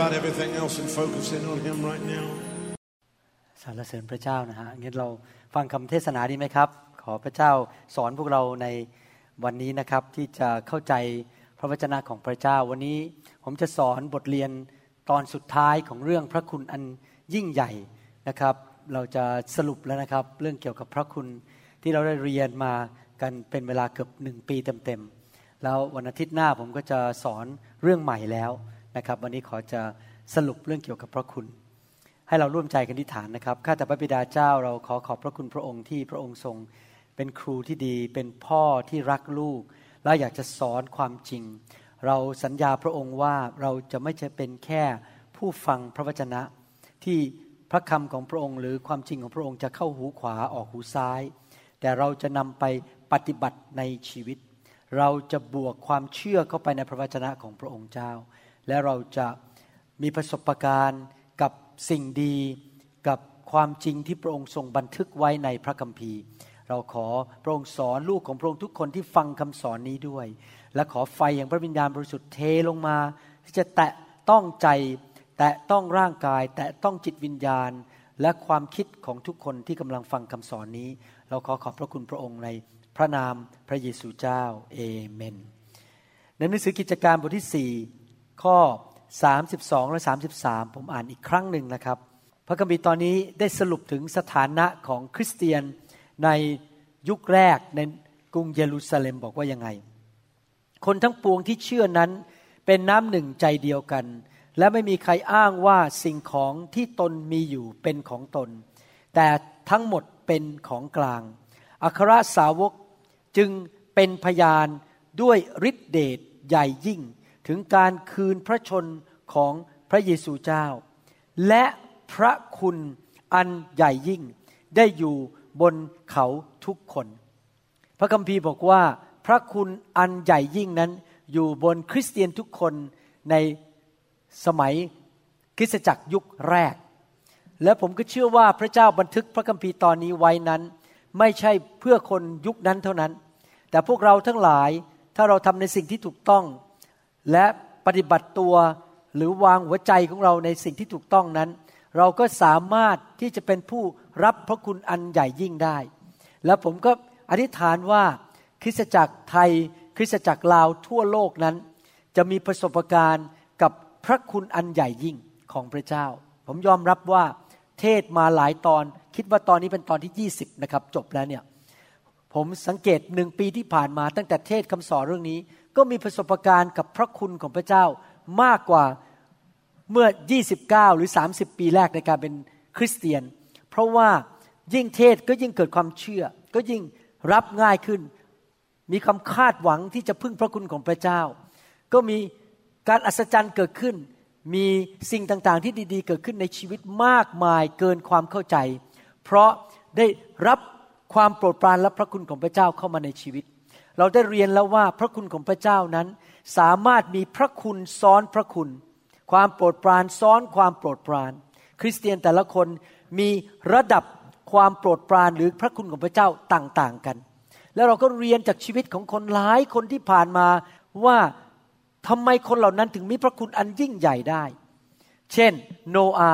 about everything else and focus in on Him right now. สรรเสริญพระเจ้านะฮะงั้นเราฟังคำเทศนาดีไหมครับ ขอพระเจ้าสอนพวกเราในวันนี้นะครับที่จะเข้าใจพระวจนะของพระเจ้า วันนี้ผมจะสอนบทเรียนตอนสุดท้ายของเรื่องพระคุณอันยิ่งใหญ่นะครับ เราจะสรุปแล้วนะครับ เรื่องเกี่ยวกับพระคุณที่เราได้เรียนมากันเป็นเวลาเกือบหนึ่งปีเต็มๆแล้ววันอาทิตย์หน้าผมก็จะสอนเรื่องใหม่แล้ว นะครับ วันนี้ขอจะสรุปเรื่องเกี่ยวกับพระคุณ ให้เราร่วมใจกันที่ฐานนะครับข้าแต่พระบิดาเจ้าเราขอขอบพระคุณพระองค์ที่พระองค์ทรง เป็นครูที่ดี เป็นพ่อที่รักลูก และอยากจะสอนความจริง เราสัญญาพระองค์ว่าเราจะไม่ใช่เป็นแค่ผู้ฟังพระวจนะ ที่พระคำของพระองค์ หรือความจริงของพระองค์จะเข้าหูขวาออกหูซ้าย แต่เราจะนำไปปฏิบัติในชีวิต เราจะบวกความเชื่อเข้าไปในพระวจนะของพระองค์เจ้า และเราจะมีประสบการณ์กับสิ่งดีกับความจริงที่พระองค์ทรงบันทึกไว้ในพระคัมภีร์ เราขอพระองค์สอนลูกของพระองค์ทุกคนที่ฟังคำสอนนี้ด้วย และขอไฟอย่างพระวิญญาณบริสุทธิ์เทลงมา ที่จะแตะต้องใจ แตะต้องร่างกาย แตะต้องจิตวิญญาณ และความคิดของทุกคนที่กำลังฟังคำสอนนี้ เราขอขอบพระคุณพระองค์ในพระนามพระเยซูเจ้าเอเมนในหนังสือกิจการบทที่4 ข้อ 32 และ 33 ผมอ่านอีกครั้งหนึ่งนะครับ พระคัมภีร์ตอนนี้ได้สรุปถึงสถานะของคริสเตียนในยุคแรกในกรุงเยรูซาเล็มบอกว่ายังไง คนทั้งปวงที่เชื่อนั้นเป็นน้ำหนึ่งใจเดียวกัน และไม่มีใครอ้างว่าสิ่งของที่ตนมีอยู่เป็นของตน แต่ทั้งหมดเป็นของกลาง อัครสาวกจึงเป็นพยานด้วยฤทธิเดชใหญ่ยิ่ง ถึงการคืนพระชนของพระเยซูเจ้า และพระคุณอันใหญ่ยิ่งได้อยู่บนเขาทุกคน พระคัมภีร์บอกว่า พระคุณอันใหญ่ยิ่งนั้นอยู่บนคริสเตียนทุกคนในสมัยคริสตจักรยุคแรก และผมก็เชื่อว่าพระเจ้าบันทึกพระคัมภีร์ตอนนี้ไว้นั้น ไม่ใช่เพื่อคนยุคนั้นเท่านั้น แต่พวกเราทั้งหลายถ้าเราทำในสิ่งที่ถูกต้อง และปฏิบัติตัวหรือวางหัวใจของเราในสิ่งที่ถูกต้องนั้น เราก็สามารถที่จะเป็นผู้รับพระคุณอันใหญ่ยิ่งได้ แล้วผมก็อธิษฐานว่าคริสตจักรไทย คริสตจักรลาวทั่วโลกนั้น จะมีประสบการณ์กับพระคุณอันใหญ่ยิ่งของพระเจ้า ผมยอมรับว่าเทศมาหลายตอน คิดว่าตอนนี้เป็นตอนที่ 20 นะครับ จบแล้วเนี่ย ผมสังเกตหนึ่งปีที่ผ่านมาตั้งแต่เทศคำสอนเรื่องนี้ ก็มีประสบการณ์กับพระคุณของพระเจ้ามากกว่าเมื่อ 29 หรือ 30 ปีแรกในการเป็นคริสเตียน เพราะว่ายิ่งเทศก็ยิ่งเกิดความเชื่อ ก็ยิ่งรับง่ายขึ้น มีความคาดหวังที่จะพึ่งพระคุณของพระเจ้า ก็มีการอัศจรรย์เกิดขึ้น มีสิ่งต่างๆที่ดีๆ เกิดขึ้นในชีวิตมากมายเกินความเข้าใจ เพราะได้รับความโปรดปรานและพระคุณของพระเจ้าเข้ามาในชีวิต เราได้เรียนแล้วว่าพระคุณของพระเจ้านั้น สามารถมีพระคุณซ้อนพระคุณ ความโปรดปรานซ้อนความโปรดปราน คริสเตียนแต่ละคนมีระดับความโปรดปรานหรือพระคุณของพระเจ้าต่างๆกัน แล้วเราก็เรียนจากชีวิตของคนหลายคนที่ผ่านมาว่าทำไมคนเหล่านั้นถึงมีพระคุณอันยิ่งใหญ่ได้ เช่น โนอา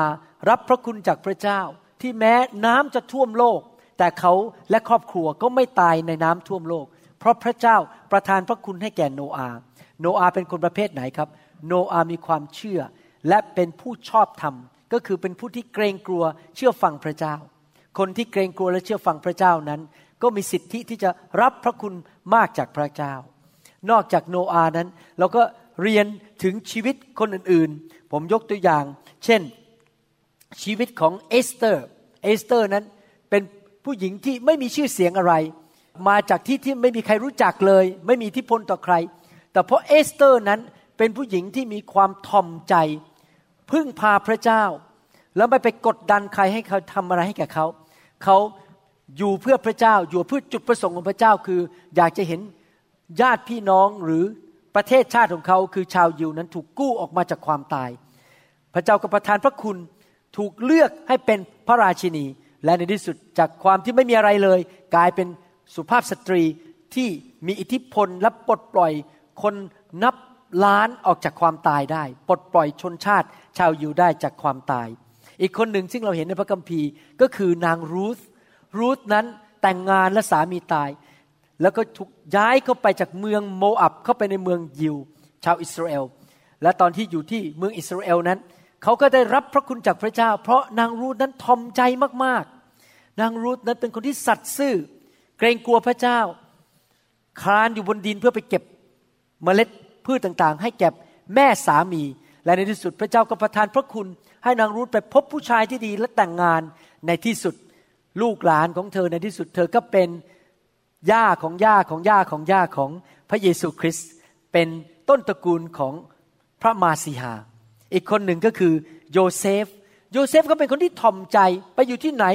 รับพระคุณจากพระเจ้า ที่แม้น้ำจะท่วมโลก แต่เขาและครอบครัวก็ไม่ตายในน้ำท่วมโลก เพราะพระเจ้าประทานพระคุณให้แก่โนอาห์โนอาห์เป็นคนประเภทไหนครับ โนอาห์มีความเชื่อและเป็นผู้ชอบธรรม ก็คือเป็นผู้ที่เกรงกลัวเชื่อฟังพระเจ้า คนที่เกรงกลัวและเชื่อฟังพระเจ้านั้น ก็มีสิทธิที่จะรับพระคุณมากจากพระเจ้า นอกจากโนอาห์นั้น เราก็เรียนถึงชีวิตคนอื่นๆ ผมยกตัวอย่าง เช่น ชีวิตของเอสเตอร์ เอสเตอร์นั้นเป็นผู้หญิงที่ไม่มีชื่อเสียงอะไร มาจากที่ที่ไม่มีใครรู้จักเลย ไม่มีอิทธิพลต่อใคร แต่เพราะเอสเตอร์นั้นเป็นผู้หญิงที่มีความถ่อมใจ พึ่งพาพระเจ้า แล้วไม่ไปกดดันใครให้เขาทำอะไรให้แก่เขา เขาอยู่เพื่อพระเจ้าอยู่เพื่อจุดประสงค์ของพระเจ้าคือ อยากจะเห็นญาติพี่น้องหรือประเทศชาติของเขาคือชาวยิวนั้นถูกกู้ออกมาจากความตาย พระเจ้าก็ประทานพระคุณถูกเลือกให้เป็นพระราชินี และในที่สุดจากความที่ไม่มีอะไรเลย กลายเป็น สุภาพสตรีที่มีอิทธิพลและปลดปล่อยคนนับล้านออกจากความตายได้ ปลดปล่อยชนชาติชาวยิวได้จากความตาย อีกคนหนึ่งซึ่งเราเห็นในพระคัมภีร์ก็คือนางรูธรูธนั้นแต่งงานและสามีตาย แล้วก็ถูกย้ายเข้าไปจากเมืองโมอับเข้าไปในเมืองยิว ชาวอิสราเอลและตอนที่อยู่ที่เมืองอิสราเอลนั้นเขาก็ได้รับพระคุณจากพระเจ้า เพราะนางรูธนั้นทอมใจมากๆ นางรูธนั้นเป็นคนที่สัตย์ซื่อ เกรงกลัวพระเจ้า คลานอยู่บนดินเพื่อไปเก็บเมล็ดพืชต่างๆ ให้แก่แม่สามี และในที่สุดพระเจ้าก็ประทานพระคุณ ให้นางรูธไปพบผู้ชายที่ดีและแต่งงานในที่สุดลูกหลานของเธอในที่สุดเธอก็เป็นย่าของย่าของย่าของย่าของพระเยซูคริสต์เป็นต้นตระกูลของพระมาสีหา อีกคนหนึ่งก็คือโยเซฟ โยเซฟก็เป็นคนที่ถ่อมใจไปอยู่ที่ไหน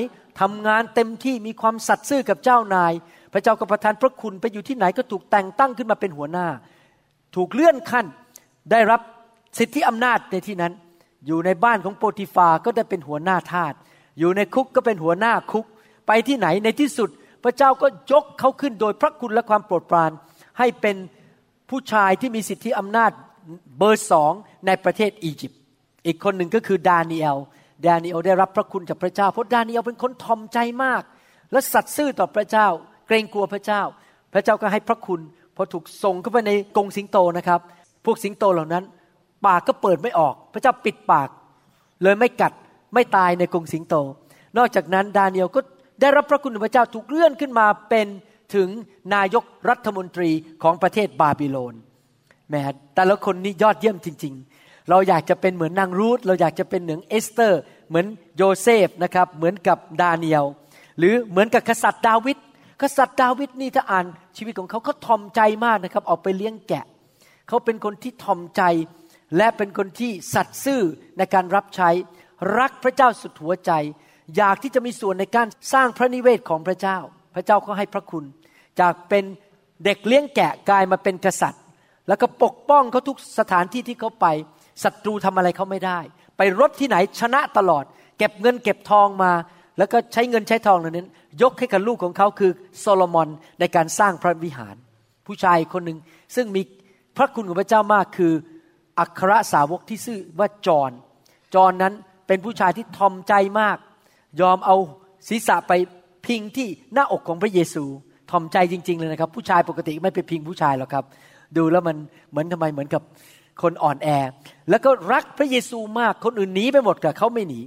ทำงานเต็มที่มีความสัตย์ซื่อกับเจ้านาย พระเจ้าก็ประทานพระคุณไปอยู่ที่ไหนก็ถูกแต่งตั้งขึ้นมาเป็นหัวหน้า ถูกเลื่อนขั้นได้รับสิทธิอำนาจในที่นั้น อยู่ในบ้านของโปติฟาก็ได้เป็นหัวหน้าทาสอยู่ในคุกก็เป็นหัวหน้าคุก ไปที่ไหนในที่สุด พระเจ้าก็ยกเขาขึ้นโดยพระคุณและความโปรดปราน ให้เป็นผู้ชายที่มีสิทธิอำนาจเบอร์สองในประเทศอียิปต์อีกคนหนึ่งก็คือดาเนียล ดาเนียลได้รับพระคุณจากพระเจ้า เพราะดาเนียลเป็นคนทอมใจมาก และสัตย์ซื่อต่อพระเจ้า เกรงกลัวพระเจ้า พระเจ้าก็ให้พระคุณพอถูกส่งเข้าไปในกรงสิงโตนะครับ พวกสิงโตเหล่านั้น ปากก็เปิดไม่ออก พระเจ้าปิดปาก เลยไม่กัดไม่ตายในกรงสิงโต นอกจากนั้นดาเนียลก็ได้รับพระคุณพระเจ้าถูกเลื่อนขึ้นมาเป็นถึงนายกรัฐมนตรีของประเทศบาบิโลนแหมแต่ละคนนี้ยอดเยี่ยมจริง ๆ เราอยากจะเป็นเหมือนนางรูธเราอยากจะเป็นเหมือนเอสเตอร์ เหมือนโยเซฟนะครับเหมือนกับดาเนียลหรือเหมือนกับกษัตริย์ดาวิดกษัตริย์ดาวิดนี่ถ้าอ่านชีวิตของเขาเขาทอมใจมากนะครับออกไปเลี้ยงแกะ เขาเป็นคนที่ทอมใจและเป็นคนที่สัตย์ซื่อในการรับใช้ รักพระเจ้าสุดหัวใจ อยากที่จะมีส่วนในการสร้างพระนิเวศของพระเจ้า พระเจ้าก็ให้พระคุณ จากเป็นเด็กเลี้ยงแกะกลายมาเป็นกษัตริย์ แล้วก็ปกป้องเขาทุกสถานที่ที่เขาไปศัตรูทำอะไรเขาไม่ได้ ไปรบที่ไหนชนะตลอด เก็บเงินเก็บทองมา แล้วก็ใช้เงินใช้ทองเหล่านั้น ยกให้กับลูกของเขาคือโซโลมอนในการสร้างพระวิหาร ผู้ชายคนหนึ่งซึ่งมีพระคุณของพระเจ้ามากคือ อัครสาวกที่ชื่อว่าจอนจอนนั้นเป็นผู้ชายที่ทอมใจมาก ยอมเอาศีรษะไปพิงที่หน้าอกของพระเยซูทอมใจจริง ๆ เลยนะครับ ผู้ชายปกติไม่ไปพิงผู้ชายหรอกครับ ดูแล้วมันเหมือนทำไมเหมือนกับ คนอ่อนแอ แล้วก็รักพระเยซูมากคนอื่นหนีไปหมดแต่เขาไม่หนี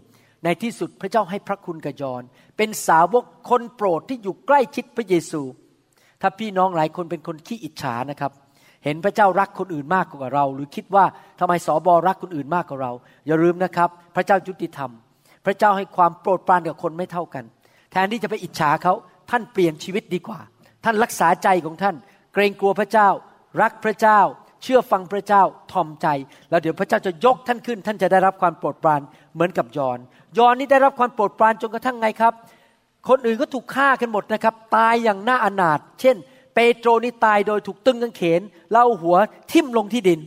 ในที่สุดพระเจ้าให้พระคุณกับยอน เป็นสาวกคนโปรดที่อยู่ใกล้ชิดพระเยซู ถ้าพี่น้องหลายคนเป็นคนขี้อิจฉานะครับ เห็นพระเจ้ารักคนอื่นมากกว่าเรา หรือคิดว่าทำไมสอบอรักคนอื่นมากกว่าเรา อย่าลืมนะครับ พระเจ้ายุติธรรม พระเจ้าให้ความโปรดปรานกับคนไม่เท่ากัน แทนที่จะไปอิจฉาเขาท่านเปลี่ยนชีวิตดีกว่า ท่านรักษาใจของท่าน เกรงกลัวพระเจ้า รักพระเจ้า เชื่อฟังพระเจ้าทอมใจ แล้วเดี๋ยวพระเจ้าจะยกท่านขึ้น ท่านจะได้รับความโปรดปรานเหมือนกับยอน ยอนนี่ได้รับความโปรดปรานจนกระทั่งไงครับ คนอื่นก็ถูกฆ่ากันหมดนะครับ ตายอย่างน่าอนาถเช่น เปโตรนี่ตายโดยถูกตึงกางเขนเล่าหัวทิ่มลงที่ดิน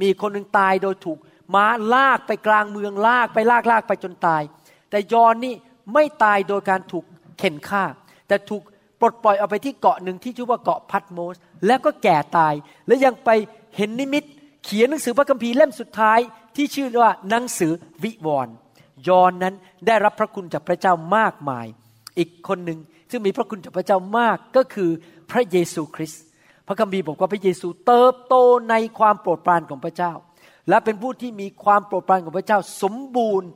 มีคนหนึ่งตายโดยถูกม้าลากไปกลางเมืองลากไปลากลากไปจนตาย แต่ยอนนี่ไม่ตายโดยการถูกเข็นฆ่า แต่ถูกปลดปล่อยเอาไปที่เกาะหนึ่งที่ชื่อว่าเกาะพัดโมส แล้วก็แก่ตายและยังไป เห็นนิมิต เขียนหนังสือพระคัมภีร์เล่มสุดท้ายที่ชื่อว่าหนังสือวิวรณ์ยอนนั้นได้รับพระคุณจากพระเจ้ามากมาย อีกคนหนึ่งซึ่งมีพระคุณจากพระเจ้ามากก็คือพระเยซูคริสต์พระคัมภีร์บอกว่าพระเยซูเติบโตในความโปรดปรานของพระเจ้า และเป็นผู้ที่มีความโปรดปรานของพระเจ้าสมบูรณ์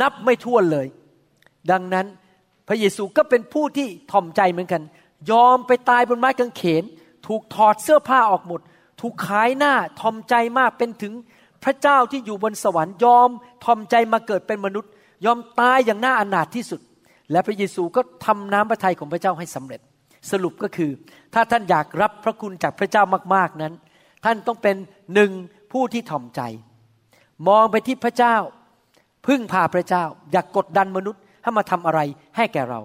นับไม่ถ้วนเลย ดังนั้นพระเยซูก็เป็นผู้ที่ถ่อมใจเหมือนกัน ยอมไปตายบนไม้กางเขน ถูกถอดเสื้อผ้าออกหมด ถูกขายหน้าถ่อมใจมากเป็นถึงพระเจ้าที่อยู่บนสวรรค์ยอมถ่อมใจมาเกิดเป็นมนุษย์ ยอมตายอย่างน่าอนาถที่สุด และพระเยซูก็ทำน้ำพระทัยของพระเจ้าให้สำเร็จ สรุปก็คือ ถ้าท่านอยากรับพระคุณจากพระเจ้ามากๆนั้น ท่านต้องเป็นหนึ่งผู้ที่ถ่อมใจ มองไปที่พระเจ้า พึ่งพาพระเจ้า อย่ากกดดันมนุษย์ให้มาทำอะไรให้แก่เรา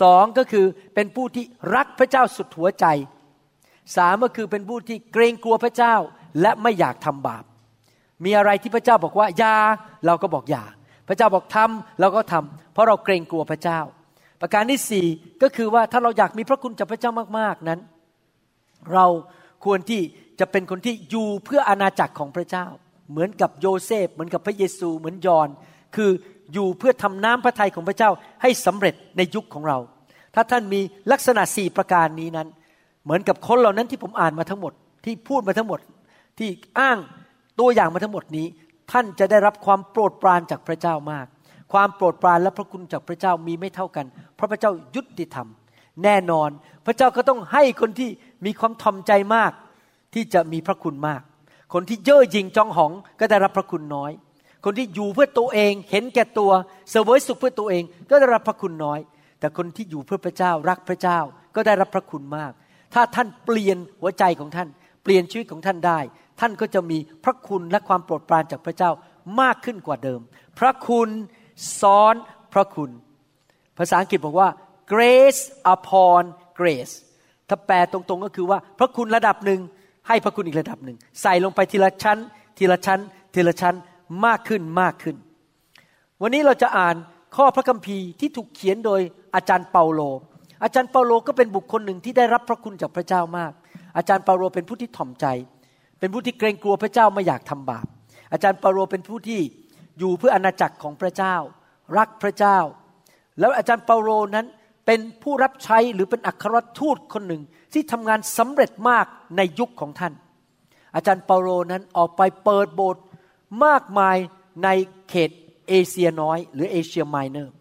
สองก็คือเป็นผู้ที่รักพระเจ้าสุดหัวใจ สามก็คือเป็นผู้ที่เกรงกลัวพระเจ้าและไม่อยากทำบาป มีอะไรที่พระเจ้าบอกว่าอย่าเราก็บอกอย่า พระเจ้าบอกทำเราก็ทำเพราะเราเกรงกลัวพระเจ้า ประการที่สี่ก็คือว่าถ้าเราอยากมีพระคุณจากพระเจ้ามากๆนั้น เราควรที่จะเป็นคนที่อยู่เพื่ออาณาจักรของพระเจ้า เหมือนกับโยเซฟ เหมือนกับพระเยซูเหมือนยอนคืออยู่เพื่อทำน้ำพระทัยของพระเจ้าให้สำเร็จในยุคของเรา ถ้าท่านมีลักษณะสี่ประการนี้นั้น เหมือนกับคนเหล่านั้นที่ผมอ่านมาทั้งหมด ที่พูดมาทั้งหมด ที่อ้างตัวอย่างมาทั้งหมดนี้ ท่านจะได้รับความโปรดปรานจากพระเจ้ามาก ความโปรดปรานและพระคุณจากพระเจ้ามีไม่เท่ากันเพราะพระเจ้ายุติธรรม แน่นอน พระเจ้าก็ต้องให้คนที่มีความทอมใจมาก ที่จะมีพระคุณมาก คนที่เย่อหยิ่งจองหองก็ได้รับพระคุณน้อย คนที่อยู่เพื่อตัวเอง เห็นแก่ตัวเสวยสุขเพื่อตัวเอง ก็ได้รับพระคุณน้อย แต่คนที่อยู่เพื่อพระเจ้ารักพระเจ้าก็ได้รับพระคุณมาก ถ้าท่านเปลี่ยนหัวใจของท่าน เปลี่ยนชีวิตของท่านได้ ท่านก็จะมีพระคุณและความโปรดปรานจากพระเจ้ามากขึ้นกว่าเดิม พระคุณซ้อนพระคุณ ภาษาอังกฤษบอกว่า grace upon grace ถ้าแปลตรงๆก็คือว่า พระคุณระดับหนึ่งให้พระคุณอีกระดับหนึ่ง ใส่ลงไปทีละชั้น ทีละชั้น ทีละชั้นมากขึ้นมากขึ้น วันนี้เราจะอ่านข้อพระคัมภีร์ที่ถูกเขียนโดยอาจารย์เปาโล อาจารย์เปาโลก็เป็นบุคคลหนึ่งที่ได้รับพระคุณจากพระเจ้ามาก อาจารย์เปาโลเป็นผู้ที่ถ่อมใจ เป็นผู้ที่เกรงกลัวพระเจ้าไม่อยากทำบาป อาจารย์เปาโลเป็นผู้ที่อยู่เพื่ออาณาจักรของพระเจ้า รักพระเจ้า แล้วอาจารย์เปาโลนั้นเป็นผู้รับใช้หรือเป็นอัครทูตคนหนึ่งที่ทำงานสำเร็จมากในยุคของท่าน อาจารย์เปาโลนั้นออกไปเปิดโบสถ์มากมายในเขตเอเชียน้อย หรือเอเชียไมเนอร์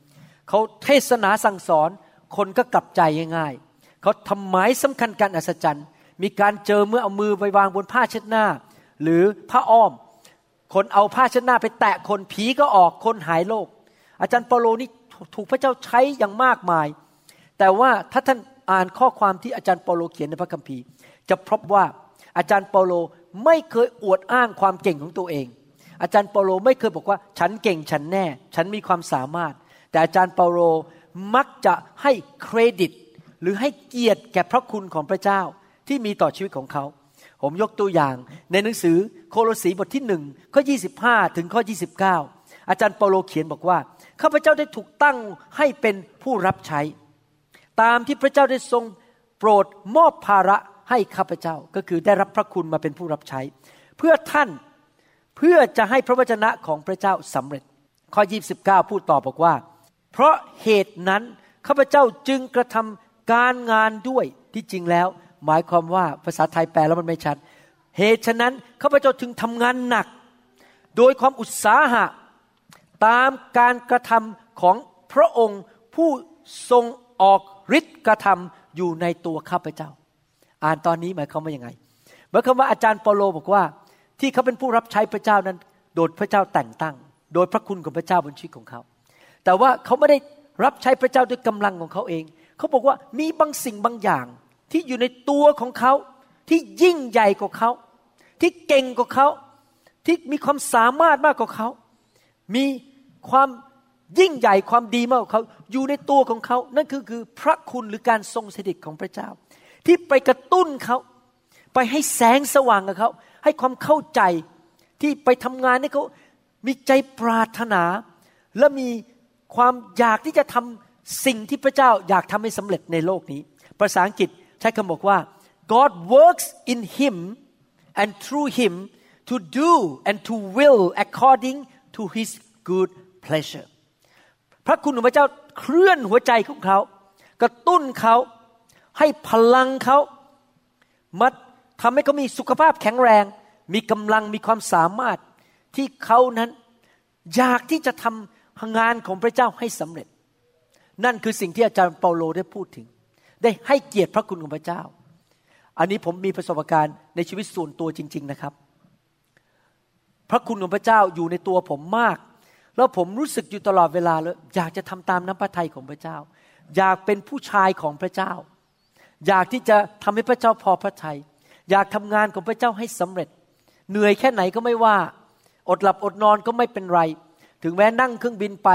เขาเทศนาสั่งสอน คนก็กลับใจง่ายๆเขาทำหมายสำคัญการอัศจรรย์ มีการเจอเมื่อเอามือไปวางบนผ้าเช็ดหน้า หรือผ้าอ้อม คนเอาผ้าเช็ดหน้าไปแตะคนผีก็ออกคนหายโรคอาจารย์เปโลนี่ถูกพระเจ้าใช้อย่างมากมาย แต่ว่าถ้าท่านอ่านข้อความที่อาจารย์เปโลเขียนในพระคัมภีร์ จะพบว่าอาจารย์เปโลไม่เคยอวดอ้างความเก่งของตัวเอง อาจารย์เปโลไม่เคยบอกว่า ฉันเก่งฉันแน่ ฉันมีความสามารถ แต่อาจารย์เปโล มักจะให้เครดิต หรือให้เกียรติแก่พระคุณของพระเจ้าที่มีต่อชีวิตของเขา ผมยกตัวอย่างในหนังสือโคโลสีบทที่หนึ่งข้อ 25 ถึงข้อ 29 อาจารย์เปาโลเขียนบอกว่าข้าพเจ้าได้ถูกตั้งให้เป็นผู้รับใช้ ตามที่พระเจ้าได้ทรงโปรดมอบภาระให้ข้าพเจ้าก็คือได้รับพระคุณมาเป็นผู้รับใช้ เพื่อท่านเพื่อจะให้พระวจนะของพระเจ้าสำเร็จ ข้อ 29 พูดต่อบอกว่า เพราะเหตุนั้นข้าพเจ้าจึงกระทำการงานด้วยที่จริงแล้ว หมายความว่าภาษาไทยแปลแล้วมันไม่ชัด เหตุฉะนั้นข้าพเจ้าจึงทำงานหนัก โดยความอุตสาหะ ตามการกระทำของพระองค์ผู้ทรงออกฤทธิ์กระทำอยู่ในตัวข้าพเจ้า อ่านตอนนี้หมายความว่ายังไงหมายความว่าอาจารย์เปโลบอกว่า ที่เขาเป็นผู้รับใช้พระเจ้านั้น โดยพระเจ้าแต่งตั้ง โดยพระคุณของพระเจ้าบนชีวิตของเขา แต่ว่าเขาไม่ได้รับใช้พระเจ้าด้วยกำลังของเขาเอง เขาบอกว่ามีบางสิ่งบางอย่าง ที่อยู่ในตัวของเขาที่ยิ่งใหญ่กว่าเขา ที่เก่งกว่าเขา ที่มีความสามารถมากกว่าเขา มีความยิ่งใหญ่ความดีมากกว่าเขา อยู่ในตัวของเขา นั่นคือคือพระคุณหรือการทรงสถิตของพระเจ้า ที่ไปกระตุ้นเขา ไปให้แสงสว่างกับเขา ให้ความเข้าใจที่ไปทำงานให้เขา มีใจปรารถนา และมี ความอยากที่จะทำสิ่งที่พระเจ้าอยากทำให้สำเร็จในโลกนี้ ภาษาอังกฤษใช้คำบอกว่า God works in him and through him to do and to will according to his good pleasure พระคุณของพระเจ้าเคลื่อนหัวใจของเขา กระตุ้นเขาให้พลังเขามาทำให้เขามีสุขภาพแข็งแรง มีกำลังมีความสามารถที่เขานั้น อยากที่จะทำ งานของพระเจ้าให้สำเร็จ นั่นคือสิ่งที่อาจารย์เปาโลได้พูดถึง ได้ให้เกียรติพระคุณของพระเจ้า อันนี้ผมมีประสบการณ์ในชีวิตส่วนตัวจริง ๆนะครับ พระคุณของพระเจ้าอยู่ในตัวผมมาก แล้วผมรู้สึกอยู่ตลอดเวลาเลยอยากจะทำตามน้ำพระทัยของพระเจ้า อยากเป็นผู้ชายของพระเจ้า อยากที่จะทำให้พระเจ้าพอพระทยัยอยากทำงานของพระเจ้าให้สำเร็จ เหนื่อยแค่ไหนก็ไม่ว่า อดหลับอดนอนก็ไม่เป็นไร ถึงแม้นั่งเครื่องบินไป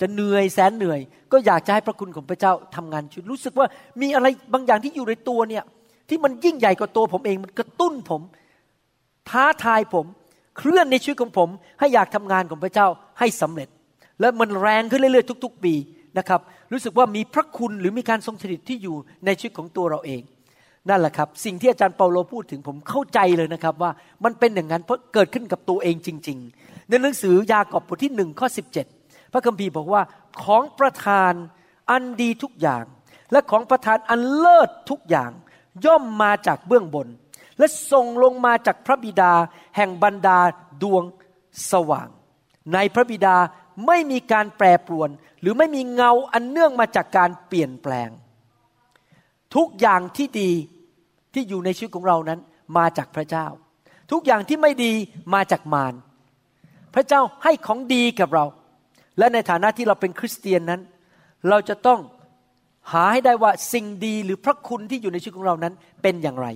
จะเหนื่อยแสนเหนื่อย ก็อยากจะให้พระคุณของพระเจ้าทำงานชุดรู้สึกว่ามีอะไรบางอย่างที่อยู่ในตัวเนี่ยที่มันยิ่งใหญ่กว่าตัวผมเองมันกระตุ้นผม ท้าทายผม เคลื่อนในชีวิตของผม ให้อยากทำงานของพระเจ้าให้สำเร็จ และมันแรงขึ้นเรื่อยๆทุก ๆ ปีนะครับรู้สึกว่ามีพระคุณหรือมีการทรงสถิตที่อยู่ในชีวิตของตัวเราเอง นั่นแหละครับ สิ่งที่อาจารย์เปาโลพูดถึงผมเข้าใจเลยนะครับว่ามันเป็นอย่างนั้นเพราะเกิดขึ้นกับตัวเองจริงๆ ในหนังสือยากอบบทที่หนึ่งข้อ17พระคัมภีร์บอกว่าของประทานอันดีทุกอย่าง และของประทานอันเลิศทุกอย่าง ย่อมมาจากเบื้องบน และส่งลงมาจากพระบิดาแห่งบรรดาดวงสว่าง ในพระบิดาไม่มีการแปรปรวน หรือไม่มีเงาอันเนื่องมาจากการเปลี่ยนแปลง ทุกอย่างที่ดีที่อยู่ในชีวิตของเรานั้นมาจากพระเจ้า ทุกอย่างที่ไม่ดีมาจากมาร พระเจ้าให้ของดีกับเรา และในฐานะที่เราเป็นคริสเตียนนั้น เราจะต้องหาให้ได้ว่าสิ่งดีหรือพระคุณที่อยู่ในชีวิตของเรานั้นเป็นอย่างไร